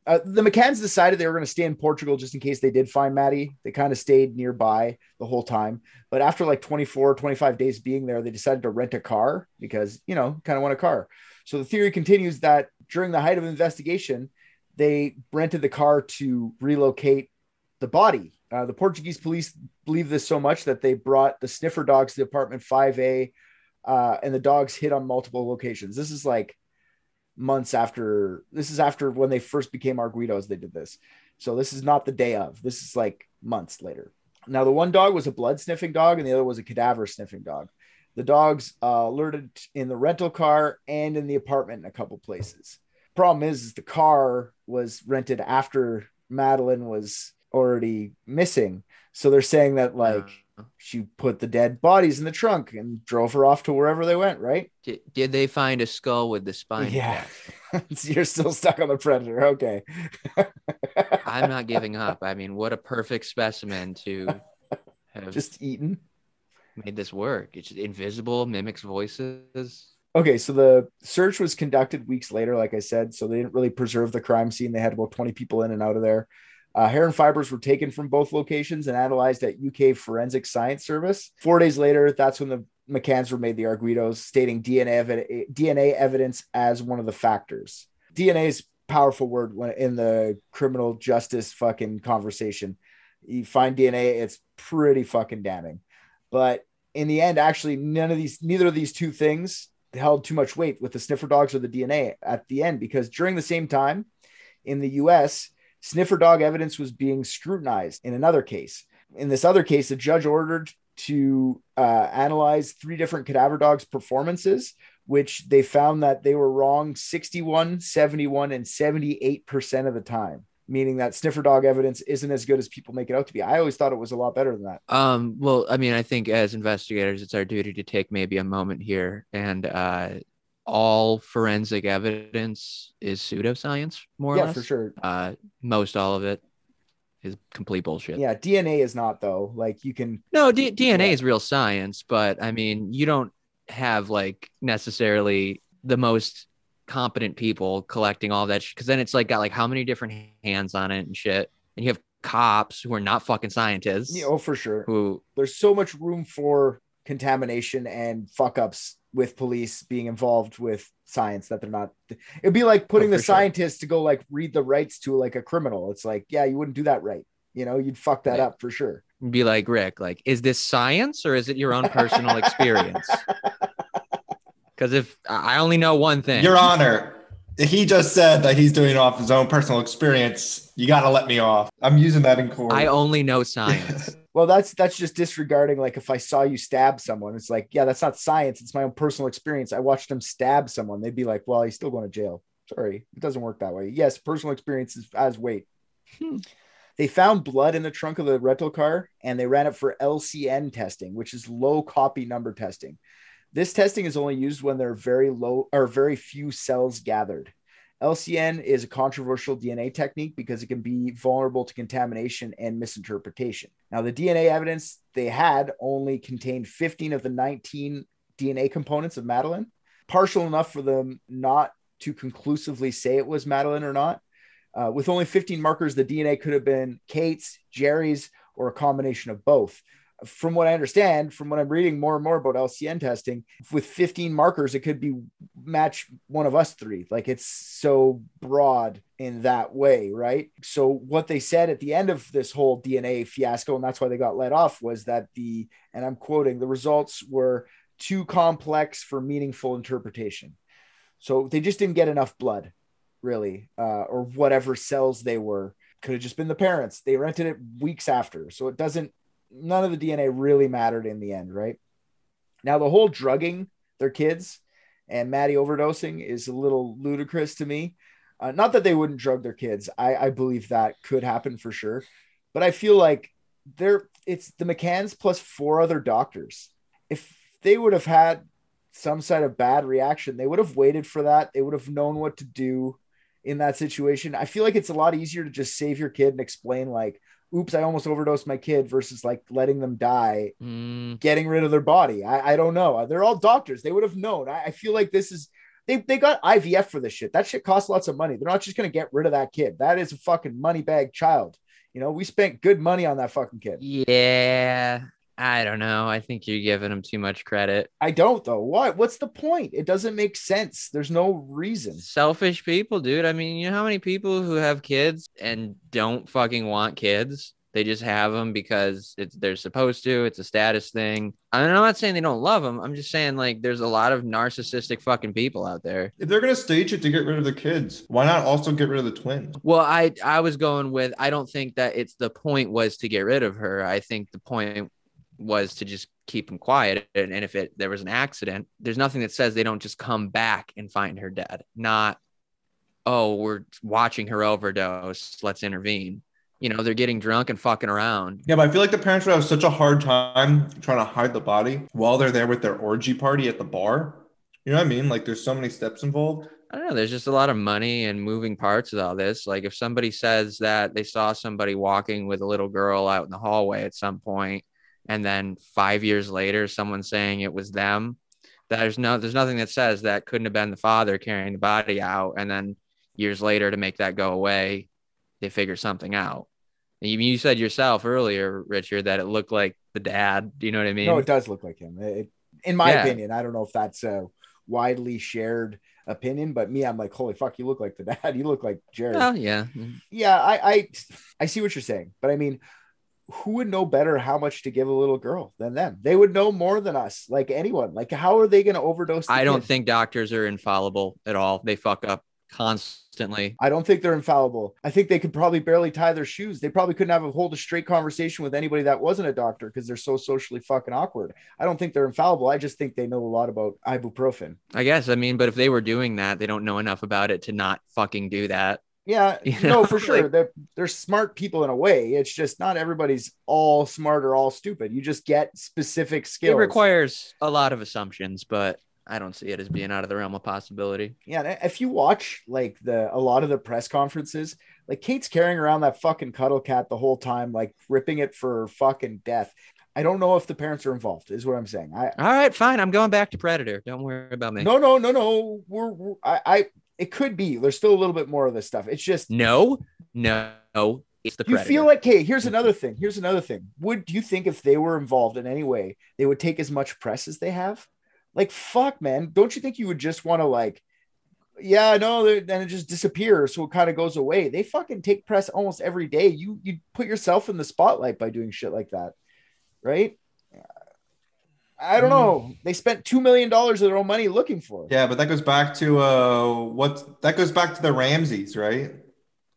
Uh, the McCanns decided they were going to stay in Portugal just in case they did find Maddie. They kind of stayed nearby the whole time. But after like 24, 25 days being there, they decided to rent a car because, you know, kind of want a car. So the theory continues that during the height of investigation, they rented the car to relocate the body Uh, the Portuguese police believe this so much that they brought the sniffer dogs to apartment 5A, uh, and the dogs hit on multiple locations. This is like months after. This is after when they first became Arguidos. They did this, so this is not the day of. This is like months later. Now, the one dog was a blood sniffing dog, and the other was a cadaver sniffing dog. The dogs uh, alerted in the rental car and in the apartment in a couple places. Problem is, is the car was rented after Madeleine was already missing. So they're saying that like she put the dead bodies in the trunk and drove her off to wherever they went, right? did, did they find a skull with the spine? yeah. you're still stuck on the predator. Okay. I'm not giving up. I mean, what a perfect specimen to have just eaten. made this work. It's invisible, mimics voices. Okay, so the search was conducted weeks later, like I said. So they didn't really preserve the crime scene. They had about 20 people in and out of there. Uh, hair and fibers were taken from both locations and analyzed at UK Forensic Science Service. Four days later, that's when the McCanns were made the Arguidos, stating DNA, evi- DNA evidence as one of the factors. DNA is powerful word in the criminal justice fucking conversation. You find DNA, it's pretty fucking damning. But in the end, actually, none of these, neither of these two things held too much weight with the sniffer dogs or the DNA at the end, because during the same time in the US, sniffer dog evidence was being scrutinized in another case. In this other case, the judge ordered to uh, analyze three different cadaver dogs' performances, which they found that they were wrong 61, 71, and 78% of the time, meaning that sniffer dog evidence isn't as good as people make it out to be. I always thought it was a lot better than that. Um, well, I mean, I think as investigators, it's our duty to take maybe a moment here and uh, all forensic evidence is pseudoscience, more or less. yeah, for sure. Uh, most all of it is complete bullshit. Yeah, DNA is not though. Like you can No, D- DNA Yeah. is real science, but I mean, you don't have like necessarily the most competent people collecting all that because then it's like got like how many different hands on it and shit, and you have cops who are not fucking scientists Yeah, oh, for sure. who There's so much room for contamination and fuck ups with police being involved with science that they're not. It'd be like putting Oh, the for sure. scientists to go like read the rights to like a criminal. It's like, yeah, you wouldn't do that right. You know, you'd fuck that Yeah. up for sure. be like Rick, like, is this science or is it your own personal experience? Because if I I only know one thing, Your Honor, he just said that he's doing it off his own personal experience. You got to let me off. I'm using that in court. I only know science. Well, that's that's just disregarding like if I saw you stab someone, it's like, yeah, that's not science. It's my own personal experience. I watched him stab someone. They'd be like, well, he's still going to jail. Sorry, it doesn't work that way. Yes, personal experience is as weight. Hmm. They found blood in the trunk of the rental car and they ran it for LCN testing, which is low copy number testing. This testing is only used when there are very low or very few cells gathered. LCN is a controversial DNA technique because it can be vulnerable to contamination and misinterpretation. Now, the DNA evidence they had only contained 15 of the 19 DNA components of Madeleine, partial enough for them not to conclusively say it was Madeleine or not. Uh, with only 15 markers, the DNA could have been Kate's, Gerry's, or a combination of both. From what I understand, from what I'm reading more and more about LCN testing, with 15 markers, it could be match one of us three. Like it's so broad in that way, right? So what they said at the end of this whole DNA fiasco, and that's why they got let off, was that the and I'm quoting the results were too complex for meaningful interpretation. So they just didn't get enough blood, really, uh, or whatever cells they were. Could have just been the parents. They rented it weeks after, so it doesn't. None of the DNA really mattered in the end, right? Now the whole drugging their kids and Maddie overdosing is a little ludicrous to me. Uh, not that they wouldn't drug their kids. I, I believe that could happen for sure, but I feel like they're it's the McCanns plus four other doctors. If they would have had some sort of bad reaction, they would have waited for that. They would have known what to do in that situation. I feel like it's a lot easier to just save your kid and explain like, "Oops, I almost overdosed my kid," versus like letting them die Mm, getting rid of their body. I, I don't know. They're all doctors. They would have known. I, I feel like this is they they got IVF for this shit. That shit costs lots of money. They're not just gonna get rid of that kid. That is a fucking money bag child. You know, we spent good money on that fucking kid. yeah, I don't know. I think you're giving him too much credit. I don't though. What? What's the point? It doesn't make sense. There's no reason. Selfish people, dude. I mean, you know how many people who have kids and don't fucking want kids? They just have them because it's they're supposed to. It's a status thing. I mean, I'm not saying they don't love them. I'm just saying like there's a lot of narcissistic fucking people out there. If they're gonna stage it to get rid of the kids, why not also get rid of the twins? Well, I I was going with I don't think that it's the point was to get rid of her. I think the point was to just keep them quiet. And, and if it there was an accident, there's nothing that says they don't just come back and find her dead. Not oh, we're watching her overdose. Let's intervene. You know, they're getting drunk and fucking around. Yeah, but I feel like the parents would have such a hard time trying to hide the body while they're there with their orgy party at the bar. You know what I mean? Like there's so many steps involved. I don't know. There's just a lot of money and moving parts with all this. Like if somebody says that they saw somebody walking with a little girl out in the hallway at some point, and then five years later, someone saying it was them, there's no, there's nothing that says that couldn't have been the father carrying the body out, and then years later to make that go away, they figure something out. And you, you said yourself earlier, Richard, that it looked like the dad. Do you know what I mean? No, it does look like him. It, in my Yeah. opinion, I don't know if that's a widely shared opinion, but me, I'm like, holy fuck, you look like the dad. You look like Jared. Well, yeah. Mm-hmm. yeah, I, I, I see what you're saying, but I mean, who would know better how much to give a little girl than them? They would know more than us, like anyone. Like, how are they going to overdose? I don't think doctors are infallible at all. They fuck up constantly. I don't think they're infallible. I think they could probably barely tie their shoes. They probably couldn't have a hold a straight conversation with anybody that wasn't a doctor because they're so socially fucking awkward. I don't think they're infallible. I just think they know a lot about ibuprofen. I guess. I mean, but if they were doing that, they don't know enough about it to not fucking do that. Yeah, You no, for sure. like- they're they're smart people in a way. It's just not everybody's all smart or all stupid. You just get specific skills. It requires a lot of assumptions, but I don't see it as being out of the realm of possibility. Yeah, if you watch like the a lot of the press conferences, like Kate's carrying around that fucking cuddle cat the whole time, like ripping it for fucking death. I don't know if the parents are involved. Is what I'm saying. I All right, fine. I'm going back to Predator. Don't worry about me. no no no no. We're, we're I, I it could be. There's still a little bit more of this stuff. It's just No, no, it's the you Predator. feel like hey, here's another thing. Here's another thing. Would you think if they were involved in any way, they would take as much press as they have? Like fuck, man. Don't you think you would just want to like yeah, no, then it just disappears, so it kind of goes away. They fucking take press almost every day. You you put yourself in the spotlight by doing shit like that, right? I don't know. They spent two million dollars of their own money looking for it. Yeah, but that goes back to uh what that goes back to the Ramseys, right?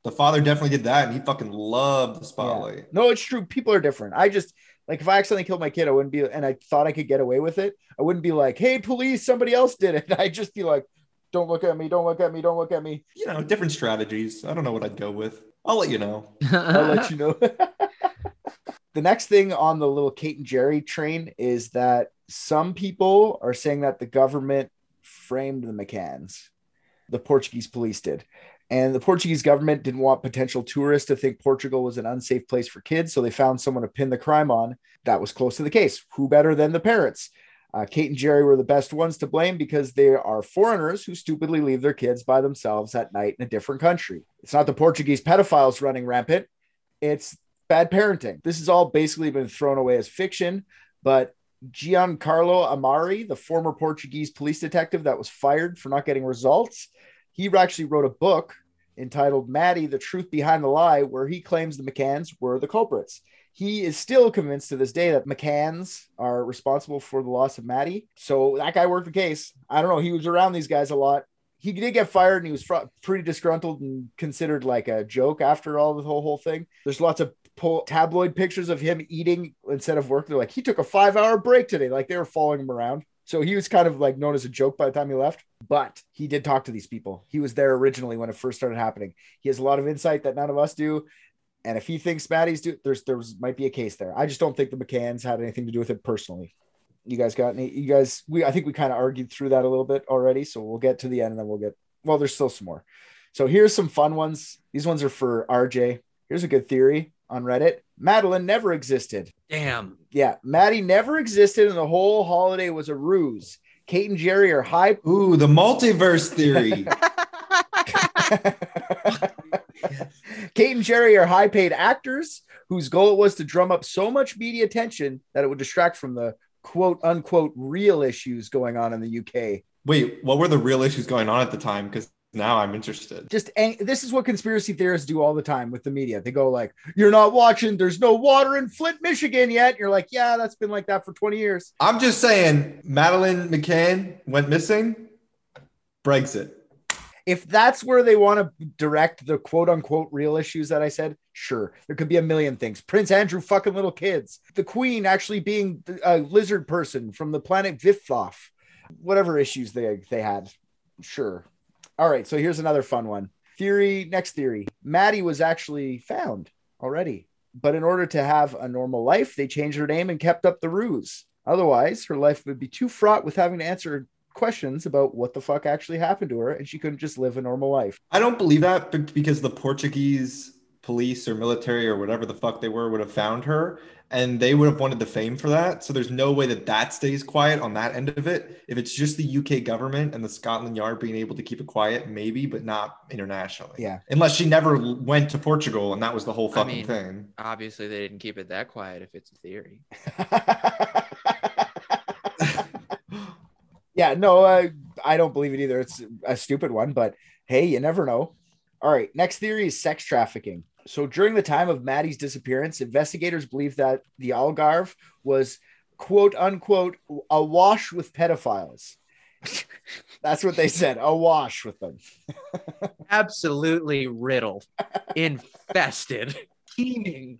The father definitely did that, and he fucking loved the spotlight. No, it's true. People are different. I just like if I accidentally killed my kid, I wouldn't be, and I thought I could get away with it. I wouldn't be like, "Hey, police, somebody else did it." I'd just be like, "Don't look at me! Don't look at me! Don't look at me!" You know, different strategies. I don't know what I'd go with. I'll let you know. I'll let you know. the next thing on the little Kate and Gerry train is that some people are saying that the government framed the McCanns. The Portuguese police did. And the Portuguese government didn't want potential tourists to think Portugal was an unsafe place for kids. So they found someone to pin the crime on that was close to the case. Who better than the parents? Uh, Kate and Gerry were the best ones to blame because they are foreigners who stupidly leave their kids by themselves at night in a different country. It's not the Portuguese pedophiles running rampant, it's bad parenting. This has all basically been thrown away as fiction, but Gonçalo Amaral, the former Portuguese police detective that was fired for not getting results, he actually wrote a book entitled Maddie, The Truth Behind the Lie, where he claims the McCanns were the culprits. He is still convinced to this day that McCanns are responsible for the loss of Maddie. So that guy worked the case. I don't know. He was around these guys a lot. He did get fired and he was fr- pretty disgruntled and considered like a joke after all the whole, whole thing. There's lots of po- tabloid pictures of him eating instead of work. They're like, he took a five hour break today. Like they were following him around. So he was kind of like known as a joke by the time he left, but he did talk to these people. He was there originally when it first started happening. He has a lot of insight that none of us do. And if he thinks Maddie's do, there's there's might be a case there. I just don't think the McCanns had anything to do with it personally. You guys got any? You guys, we I think we kind of argued through that a little bit already. So we'll get to the end and then we'll get. Well, there's still some more. So here's some fun ones. These ones are for RJ. Here's a good theory on Reddit. Madeleine never existed. Damn. Yeah, Maddie never existed, and the whole holiday was a ruse. Kate and Gerry are high. Ooh, the multiverse theory. Kate and Gerry are high paid actors whose goal was to drum up so much media attention that it would distract from the quote unquote real issues going on in the UK. Wait, what were the real issues going on at the time? Because Now I'm interested. Just this is what conspiracy theorists do all the time with the media. They go like, "You're not watching. There's no water in Flint, Michigan yet." You're like, "Yeah, that's been like that for 20 years." I'm just saying, Madeleine McCann went missing. Brexit. If that's where they want to direct the quote unquote real issues that I said, sure, there could be a million things. Prince Andrew fucking little kids, the Queen actually being a lizard person from the planet Viflof, whatever issues they they had, sure. All right, so here's another fun one. Theory, next theory. Maddie was actually found already, but in order to have a normal life, they changed her name and kept up the ruse. Otherwise, her life would be too fraught with having to answer questions about what the fuck actually happened to her, and she couldn't just live a normal life. I don't believe that because the Portuguese police or military or whatever the fuck they were would have found her and they would have wanted the fame for that. So there's no way that that stays quiet on that end of it. If it's just the UK government and the Scotland Yard being able to keep it quiet, maybe, but not internationally. Yeah. Unless she never went to Portugal and that was the whole I fucking mean, thing. obviously they didn't keep it that quiet if it's a theory. yeah, no, uh, I don't believe it either. It's a stupid one, but hey, you never know. All right, next theory is sex trafficking. So during the time of Maddie's disappearance, investigators believe that the Algarve was quote unquote awash with pedophiles. That's what they said, awash with them. Absolutely riddled, infested, teeming.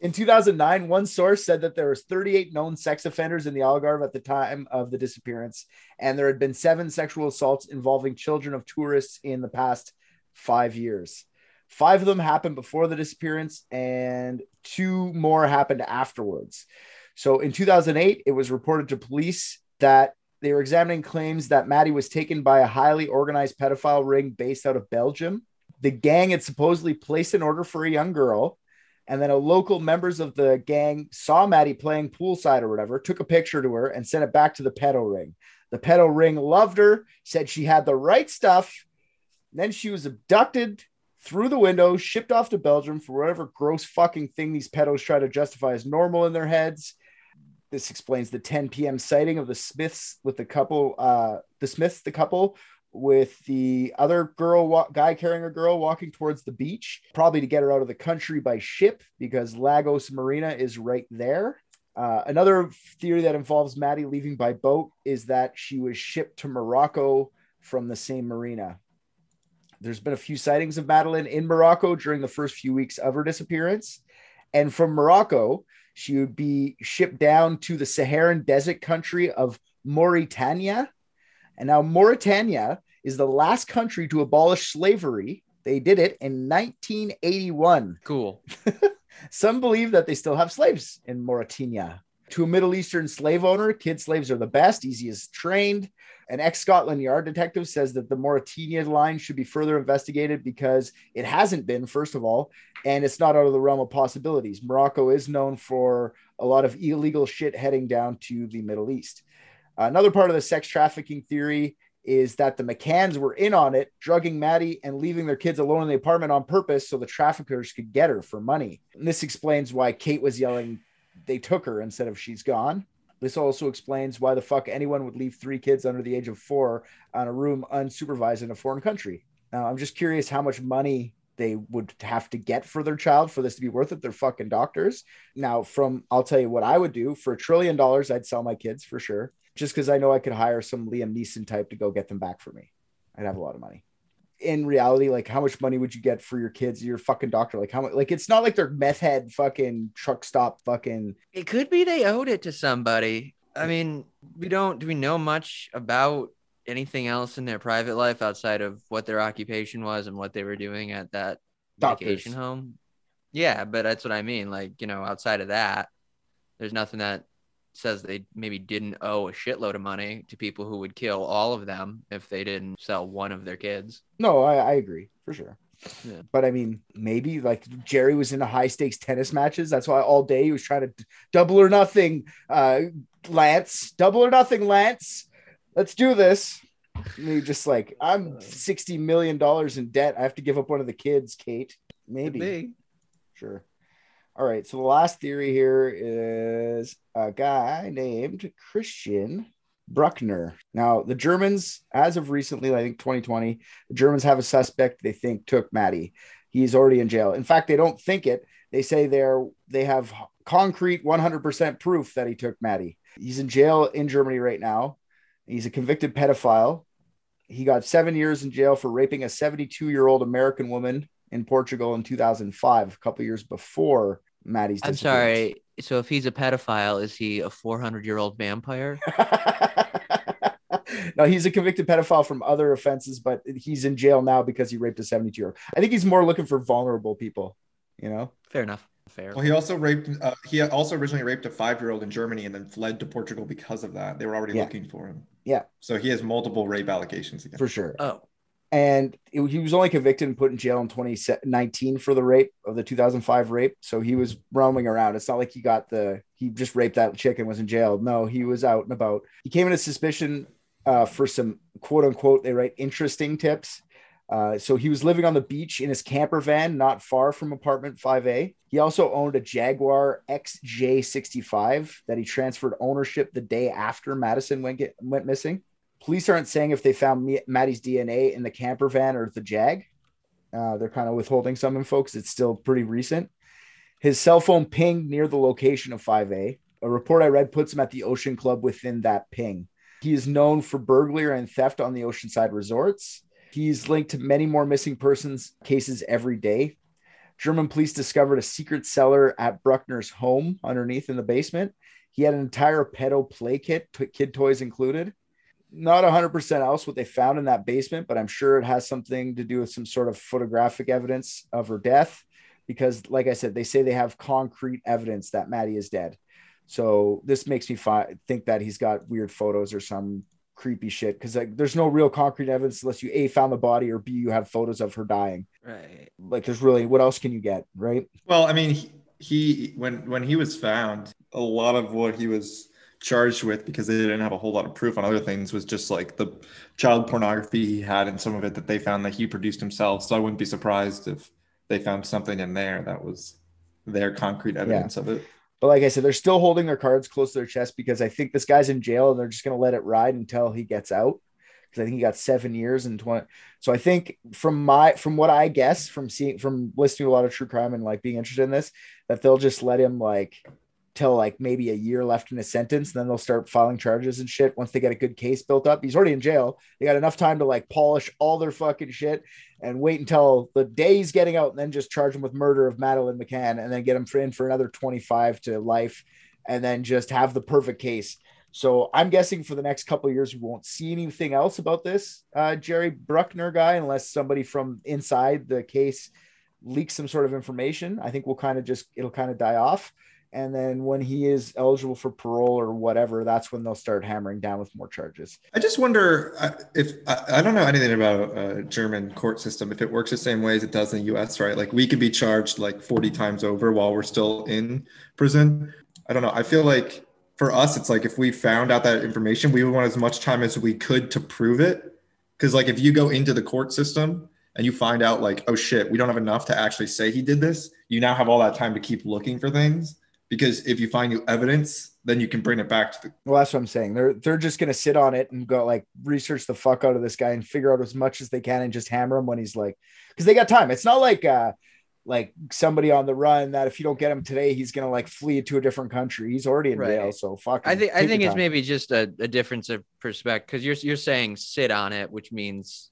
In 2009, one source said that there was 38 known sex offenders in the Algarve at the time of the disappearance, and there had been seven sexual assaults involving children of tourists in the past five years. Five of them happened before the disappearance, and two more happened afterwards. So in 2008, it was reported to police that they were examining claims that Maddie was taken by a highly organized pedophile ring based out of Belgium. The gang had supposedly placed an order for a young girl, and then a local members of the gang saw Maddie playing poolside or whatever, took a picture to her and sent it back to the pedo ring. The pedo ring loved her, said she had the right stuff. Then she was abducted through the window, shipped off to Belgium for whatever gross fucking thing these pedos try to justify as normal in their heads. This explains the 10 p.m. sighting of the Smiths with the couple, uh, the Smiths, the couple with the other girl, wa- guy carrying a girl walking towards the beach, probably to get her out of the country by ship because Lagos Marina is right there. Uh, another theory that involves Maddie leaving by boat is that she was shipped to Morocco from the same marina. There's been a few sightings of Madeleine in Morocco during the first few weeks of her disappearance. And from Morocco, she would be shipped down to the Saharan desert country of Mauritania. And now Mauritania is the last country to abolish slavery. They did it in 1981. Cool. Some believe that they still have slaves in Mauritania. To a Middle Eastern slave owner, kid slaves are the best, easiest trained. An ex Scotland Yard detective says that the Mauritania line should be further investigated because it hasn't been, first of all, and it's not out of the realm of possibilities. Morocco is known for a lot of illegal shit heading down to the Middle East. Another part of the sex trafficking theory is that the McCanns were in on it, drugging Maddie and leaving their kids alone in the apartment on purpose so the traffickers could get her for money. And this explains why Kate was yelling, they took her instead of she's gone. This also explains why the fuck anyone would leave three kids under the age of four on a room unsupervised in a foreign country. Now, I'm just curious how much money they would have to get for their child for this to be worth it. They're fucking doctors. Now, from I'll tell you what I would do for a trillion dollars, I'd sell my kids for sure just because I know I could hire some Liam Neeson type to go get them back for me. I'd have a lot of money. In reality, like how much money would you get for your kids? Your fucking doctor, like how much? Like it's not like they're meth head fucking truck stop fucking. It could be they owed it to somebody. I mean, we don't. Do we know much about anything else in their private life outside of what their occupation was and what they were doing at that Doctors. vacation home? Yeah, but that's what I mean. Like you know, outside of that, there's nothing that says they maybe didn't owe a shitload of money to people who would kill all of them if they didn't sell one of their kids. No, I, I agree for sure. Yeah. But I mean, maybe like Gerry was into high stakes tennis matches. That's why all day he was trying to d- double or nothing. Uh, Lance, double or nothing, Lance. Let's do this. And he just like, I'm sixty million dollars in debt. I have to give up one of the kids, Kate. Maybe. Maybe. Sure. All right. So the last theory here is a guy named Christian Bruckner. Now, the Germans, as of recently, I think 2020, the Germans have a suspect they think took Maddie. He's already in jail. In fact, they don't think it. They say they're they have concrete 100% proof that he took Maddie. He's in jail in Germany right now. He's a convicted pedophile. He got seven years in jail for raping a 72 year old American woman in Portugal in 2005, a couple years before Maddie's. I'm sorry. So if he's a pedophile, is he a 400 year old vampire? no, he's a convicted pedophile from other offenses, but he's in jail now because he raped a 72 year old. I think he's more looking for vulnerable people, you know? Fair enough. Fair. Well, he also raped. Uh, he also originally raped a five-year-old in Germany and then fled to Portugal because of that. They were already Yeah. looking for him. Yeah. So he has multiple rape allegations against. For sure. Oh, and it- he was only convicted and put in jail in 2019 for the rape of the 2005 rape. So he was roaming around. It's not like he got the he just raped that chick and was in jail. No, he was out and about. He came into suspicion uh, for some quote unquote they write interesting tips. Uh, so he was living on the beach in his camper van, not far from apartment 5A. He also owned a Jaguar XJ65 that he transferred ownership the day after Madison went get, went missing. Police aren't saying if they found Maddie's DNA in the camper van or the Jag. Uh, they're kind of withholding some info because it's still pretty recent. His cell phone pinged near the location of 5A. A report I read puts him at the Ocean Club within that ping. He is known for burglary and theft on the Oceanside resorts. He's linked to many more missing persons cases every day. German police discovered a secret cellar at Bruckner's home underneath in the basement. He had an entire pedo play kit, t- kid toys included not 100% else what they found in that basement, but I'm sure it has something to do with some sort of photographic evidence of her death. Because, like I said, they say they have concrete evidence that Maddie is dead. So this makes me fi- think that he's got weird photos or some creepy shit. Because like, there's no real concrete evidence unless you a found the body or b you have photos of her dying. right. Like, there's really what else can you get, right? Well, I mean, he, he when when he was found, a lot of what he was charged with because they didn't have a whole lot of proof on other things was just like the child pornography he had and some of it that they found that he produced himself. So I wouldn't be surprised if they found something in there that was their concrete evidence of it. But like I said, they're still holding their cards close to their chest because I think this guy's in jail and they're just going to let it ride until he gets out. Because I think he got seven years and 20. So I think from my, from what I guess from seeing, from listening to a lot of true crime and like being interested in this, that they'll just let him like till like maybe a year left in his sentence. And then they'll start filing charges and shit once they get a good case built up. He's already in jail. They got enough time to like polish all their fucking shit and wait until the day he's getting out and then just charge him with murder of Madeleine McCann and then get him for in for another 25 to life and then just have the perfect case. So I'm guessing for the next couple years we won't see anything else about this uh, Jerry Bruckner guy unless somebody from inside the case leaks some sort of information. I think we'll kind of just it'll kind of die off. And then when he is eligible for parole or whatever, that's when they'll start hammering down with more charges. I just wonder uh, if I, don't know anything about a German court system. If it works the same way as it does in the U.S., right? Like we could be charged like forty times over while we're still in prison. I don't know. I feel like for us, it's like if we found out that information, we would want as much time as we could to prove it. Because like if you go into the court system and you find out like, oh shit, we don't have enough to actually say he did this, you now have all that time to keep looking for things. Because if you find new evidence, then you can bring it back to the Well, that's what I'm saying. They're they're just gonna sit on it and go like research the fuck out of this guy and figure out as much as they can and just hammer him when he's like, because they got time. It's not like uh like somebody on the run that if you don't get him today, he's gonna like flee to a different country. He's already in Right. jail, so fuck. I think I think it's time. maybe just a, a difference of perspective because you're you're saying sit on it, which means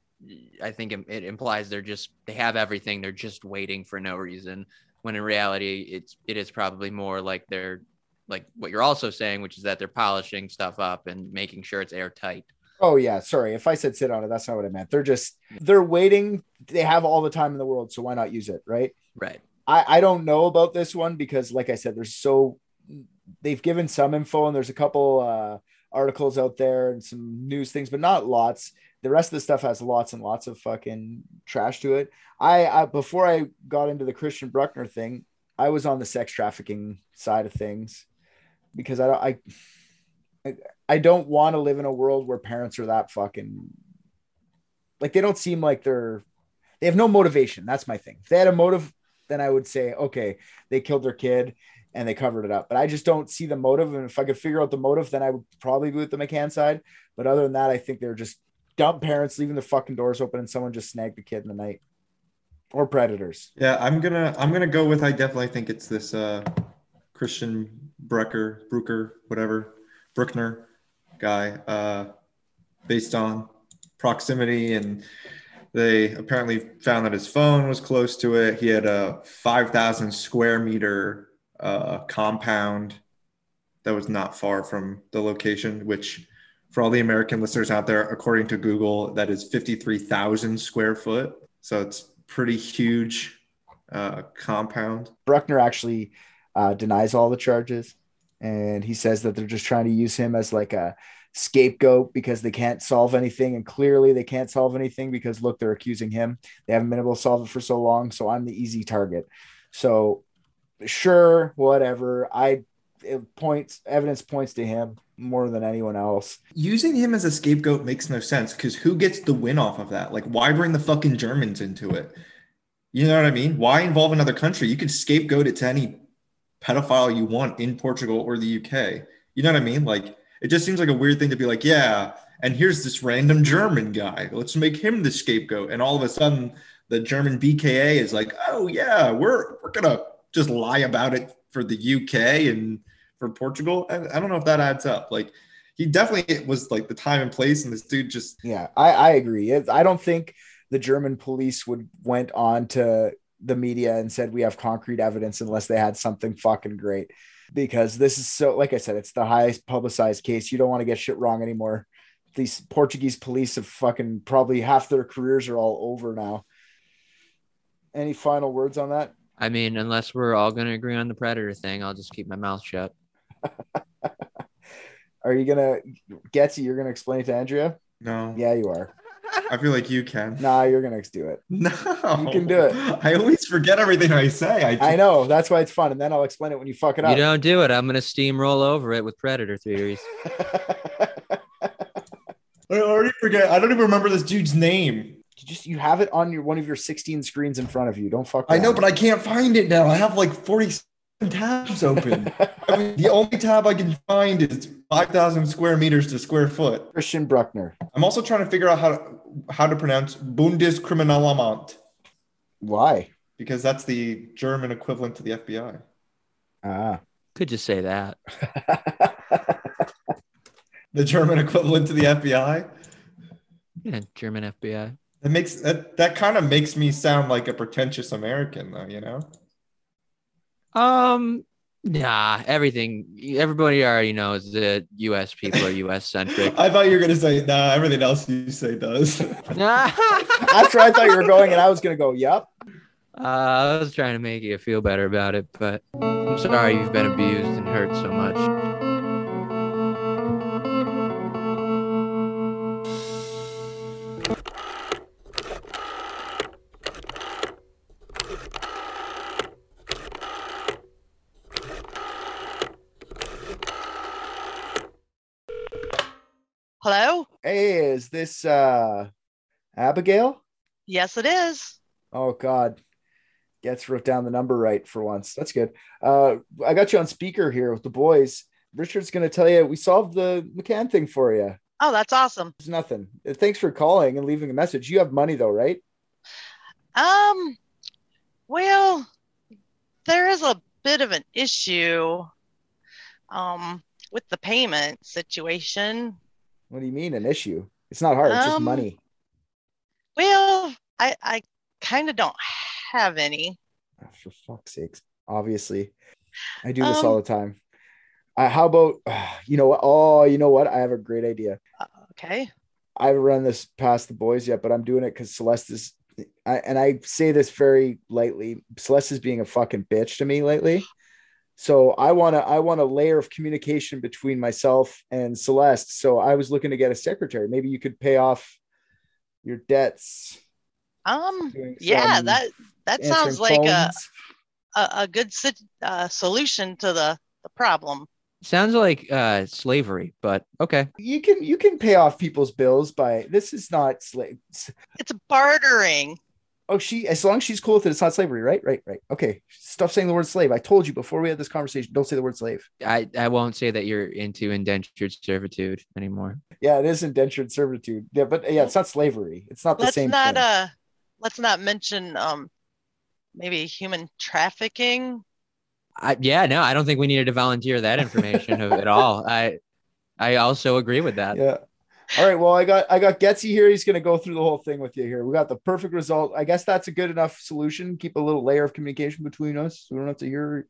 I think it, it implies they're just they have everything, they're just waiting for no reason. When in reality, it's it is probably more like they're like what you're also saying, which is that they're polishing stuff up and making sure it's airtight. Oh yeah, sorry. If I said sit on it, that's not what I meant. They're just they're waiting. They have all the time in the world, so why not use it, right? Right. I, I don't know about this one because, like I said, there's so they've given some info and there's a couple uh, articles out there and some news things, but not lots. The rest of the stuff has lots and lots of fucking trash to it. I, I before I got into the Christian Bruckner thing, I was on the sex trafficking side of things because I don't I I, don't want to live in a world where parents are that fucking like they don't seem like they're they have no motivation. That's my thing. If they had a motive, then I would say, okay, they killed their kid and they covered it up. But I just don't see the motive. And if I could figure out the motive, then I would probably be with the McCann side. But other than that, I think they're just dumb parents leaving the fucking doors open and someone just snagged the kid in the night. Or predators. Yeah, I'm gonna I'm gonna go with I definitely think it's this uh Christian Brecker Brucker, whatever, Bruckner guy, uh based on proximity and they apparently found that his phone was close to it. He had a 5,000 square meter uh, compound that was not far from the location, which for all the American listeners out there, according to Google, that is 53,000 square foot. So it's pretty huge uh, compound. Bruckner actually uh, denies all the charges. And he says that they're just trying to use him as like a scapegoat because they can't solve anything. And clearly they can't solve anything because look, they're accusing him. They haven't been able to solve it for so long. So I'm the easy target. So sure, whatever. I it points evidence points to him more than anyone else. Using him as a scapegoat makes no sense because who gets the win off of that? Like, why bring the fucking Germans into it? You know what I mean? Why involve another country? You could scapegoat it to any pedophile you want in Portugal or the UK. You know what I mean? Like, it just seems like a weird thing to be like, yeah, and here's this random German guy. Let's make him the scapegoat. And all of a sudden, the German BKA is like, oh yeah, we're we're gonna just lie about it for the UK and for Portugal. I, I don't know if that adds up. Like he definitely was like the time and place, and this dude just Yeah, I, I agree. It- I don't think the German police would went on to the media and said we have concrete evidence unless they had something fucking great. Because this is so like I said, it's the highest publicized case. You don't want to get shit wrong anymore. These Portuguese police have fucking probably half their careers are all over now. Any final words on that? I mean, unless we're all going to agree on the predator thing, I'll just keep my mouth shut. Are you gonna Getsy, you're gonna explain it to Andrea? no. Yeah, you are. I feel like you can. Nah, you're gonna do it. No, You can do it. I always forget everything I say. I, just, I know. That's why it's fun. And then I'll explain it when you fuck it up. You don't do it. I'm going to steamroll over it with predator theories. I already forget. I don't even remember this dude's name. you just you have it on your one of your 16 screens in front of you. Don't fuck. I know, but I can't find it now. I have like 47 tabs open. I mean, the only tab I can find is 5,000 square meters to square foot. Christian Bruckner. I'm also trying to figure out how to, how to pronounce Bundeskriminalamt Why? because that's the German equivalent to the FBI. Ah. Could just say that. The German equivalent to the FBI. Yeah, German FBI. That makes that that kind of makes me sound like a pretentious American, though. You know. Um, nah, everything. Everybody already knows that U.S. people are U.S. centric. I thought you were gonna say nah. Everything else you say does. After I thought you were going, and I was gonna go, yep. Uh, I was trying to make you feel better about it, but I'm sorry you've been abused and hurt so much. Is this uh Abigail? Yes, it is. Oh God. Gets wrote down the number right for once. That's good. Uh I got you on speaker here with the boys. Richard's gonna tell you we solved the McCann thing for you. Oh, that's awesome. It's nothing. Uh, Thanks for calling and leaving a message. You have money though, right? Um, well, there is a bit of an issue um, with the payment situation. What do you mean an issue? It's not hard, it's just Um, money. Well, I, I kind of don't have any. Oh, for fuck's sakes. Obviously. I do this Um, all the time. Uh, how about you know what? Oh, you know what? I have a great idea. Okay. I haven't run this past the boys yet, but I'm doing it because Celeste is, I, and I say this very lightly. Celeste is being a fucking bitch to me lately. So I want to, I want a layer of communication between myself and Celeste. So I was looking to get a secretary. Maybe you could pay off your debts. Um, yeah, that that sounds like a, phones. a, a good uh, solution to the, the problem. Sounds like uh, slavery, but okay. You can, you can pay off people's bills by. This is not slave. It's bartering. Oh, she as long as she's cool with it, it's not slavery, right? Right, right. Okay. Stop saying the word slave. I told you before we had this conversation, don't say the word slave. I, I won't say that you're into indentured servitude anymore. Yeah, it is indentured servitude. Yeah, but yeah, it's not slavery. It's not the let's same not thing. uh let's not mention um maybe human trafficking. I, yeah, no, I don't think we needed to volunteer that information at all. I I also agree with that. yeah. All right. Well, I got I got Getsy here. He's gonna go through the whole thing with you here. We got the perfect result. I guess that's a good enough solution. Keep a little layer of communication between us. So we don't have to hear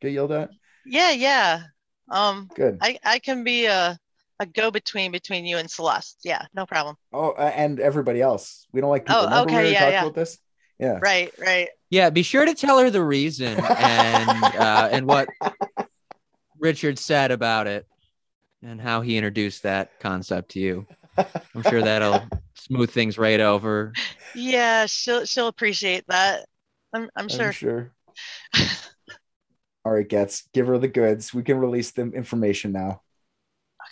get yelled at. Yeah, yeah. Um Good. I I can be a a go between between you and Celeste. Yeah, no problem. Oh, uh, and everybody else. We don't like people. Oh, Remember we okay, already yeah, talked yeah. about this? Yeah. Right, right. Yeah, be sure to tell her the reason and uh, and what Richard said about it and how he introduced that concept to you. I'm sure that'll smooth things right over. Yeah, she'll she'll appreciate that. I'm I'm sure. I'm sure. All right, Gets, give her the goods. We can release the information now.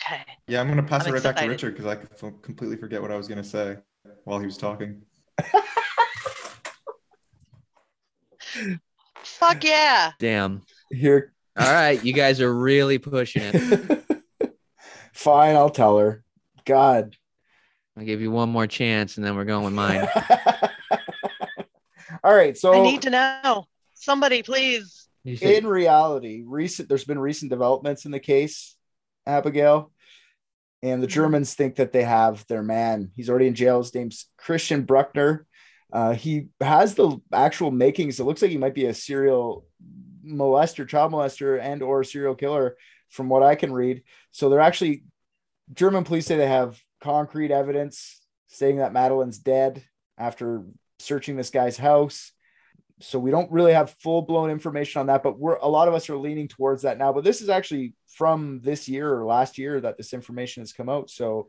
Okay. Yeah, I'm gonna pass I'm it right back to. Richard because I f- completely forget what I was gonna say while he was talking. Fuck yeah. Damn. Here. All right, you guys are really pushing it. Fine, I'll tell her. God. I'll give you one more chance and then we're going with mine. All right, so I need to know. Somebody please. In reality, recent there's been recent developments in the case, Abigail, and the Germans think that they have their man. He's already in jail. His name's Christian Bruckner. Uh, he has the actual makings. It looks like he might be a serial molester, child molester, and or serial killer, from what I can read. So they're actually German police say they have concrete evidence saying that Madeleine's dead after searching this guy's house. So we don't really have full blown information on that but we're a lot of us are leaning towards that now. But this is actually from this year or last year that this information has come out. So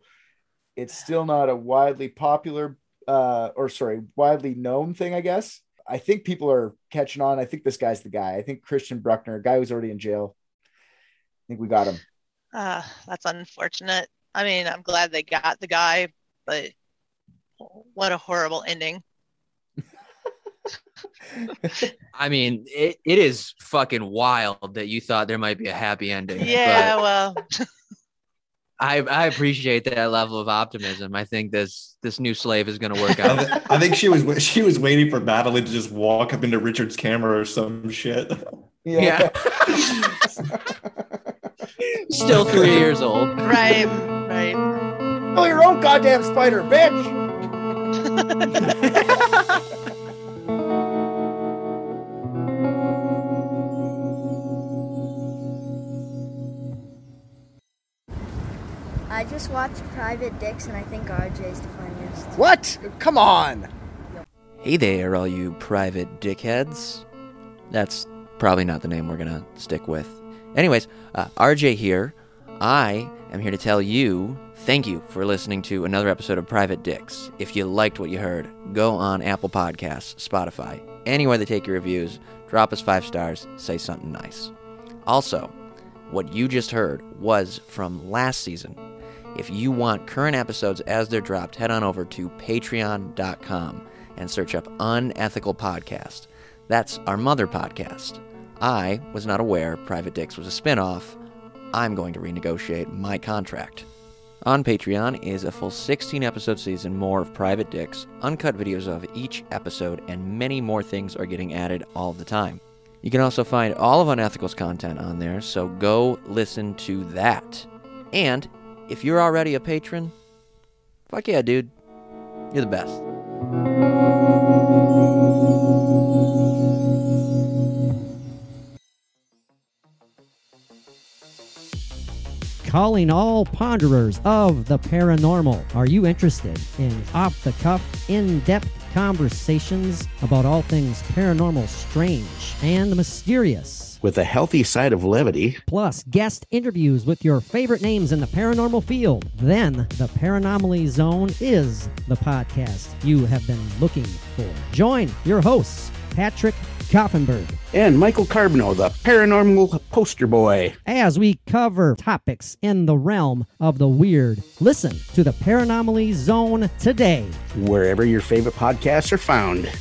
it's still not a widely popular uh or sorry widely known thing i guess. I think people are catching on. I think this guy's the guy. I think christian bruckner a guy who's already in jail. I think we got him Uh that's unfortunate. I mean, I'm glad they got the guy, but what a horrible ending. I mean, it, it is fucking wild that you thought there might be a happy ending. Yeah, well, I, I appreciate that level of optimism. I think this this new slave is going to work I, out. th- I think she was she was waiting for Madeleine to just walk up into Richard's camera or some shit. Yeah. Still three years old. right, right. oh your own goddamn spider bitch I just watched Private Dicks and I think RJ's the funniest. what come on Hey there, all you private dickheads. That's probably not the name we're gonna stick with. Anyways, uh, RJ here. I am here to tell you thank you for listening to another episode of Private Dicks. If you liked what you heard, go on Apple Podcasts, Spotify, anywhere they take your reviews, drop us five stars, say something nice. Also, what you just heard was from last season. If you want current episodes as they're dropped, head on over to patreon.com and search up Unethical Podcast. That's our mother podcast. I was not aware Private Dicks was a spin-off. I'm going to renegotiate my contract. On Patreon is a full 16 episode season more of Private Dicks, uncut videos of each episode, and many more things are getting added all the time. You can also find all of Unethical's content on there, so go listen to that. And if you're already a patron, fuck yeah, dude. You're the best. Calling all ponderers of the paranormal. Are you interested in off the cuff, in depth conversations about all things paranormal, strange, and mysterious? With a healthy side of levity, Plus, guest interviews with your favorite names in the paranormal field. Then, the Paranormally Zone is the podcast you have been looking for. Join your hosts, Patrick Koffenberg, and Michael Carbino, the paranormal poster boy. as we cover topics in the realm of the weird. Listen to the Paranormally Zone today. Wherever your favorite podcasts are found.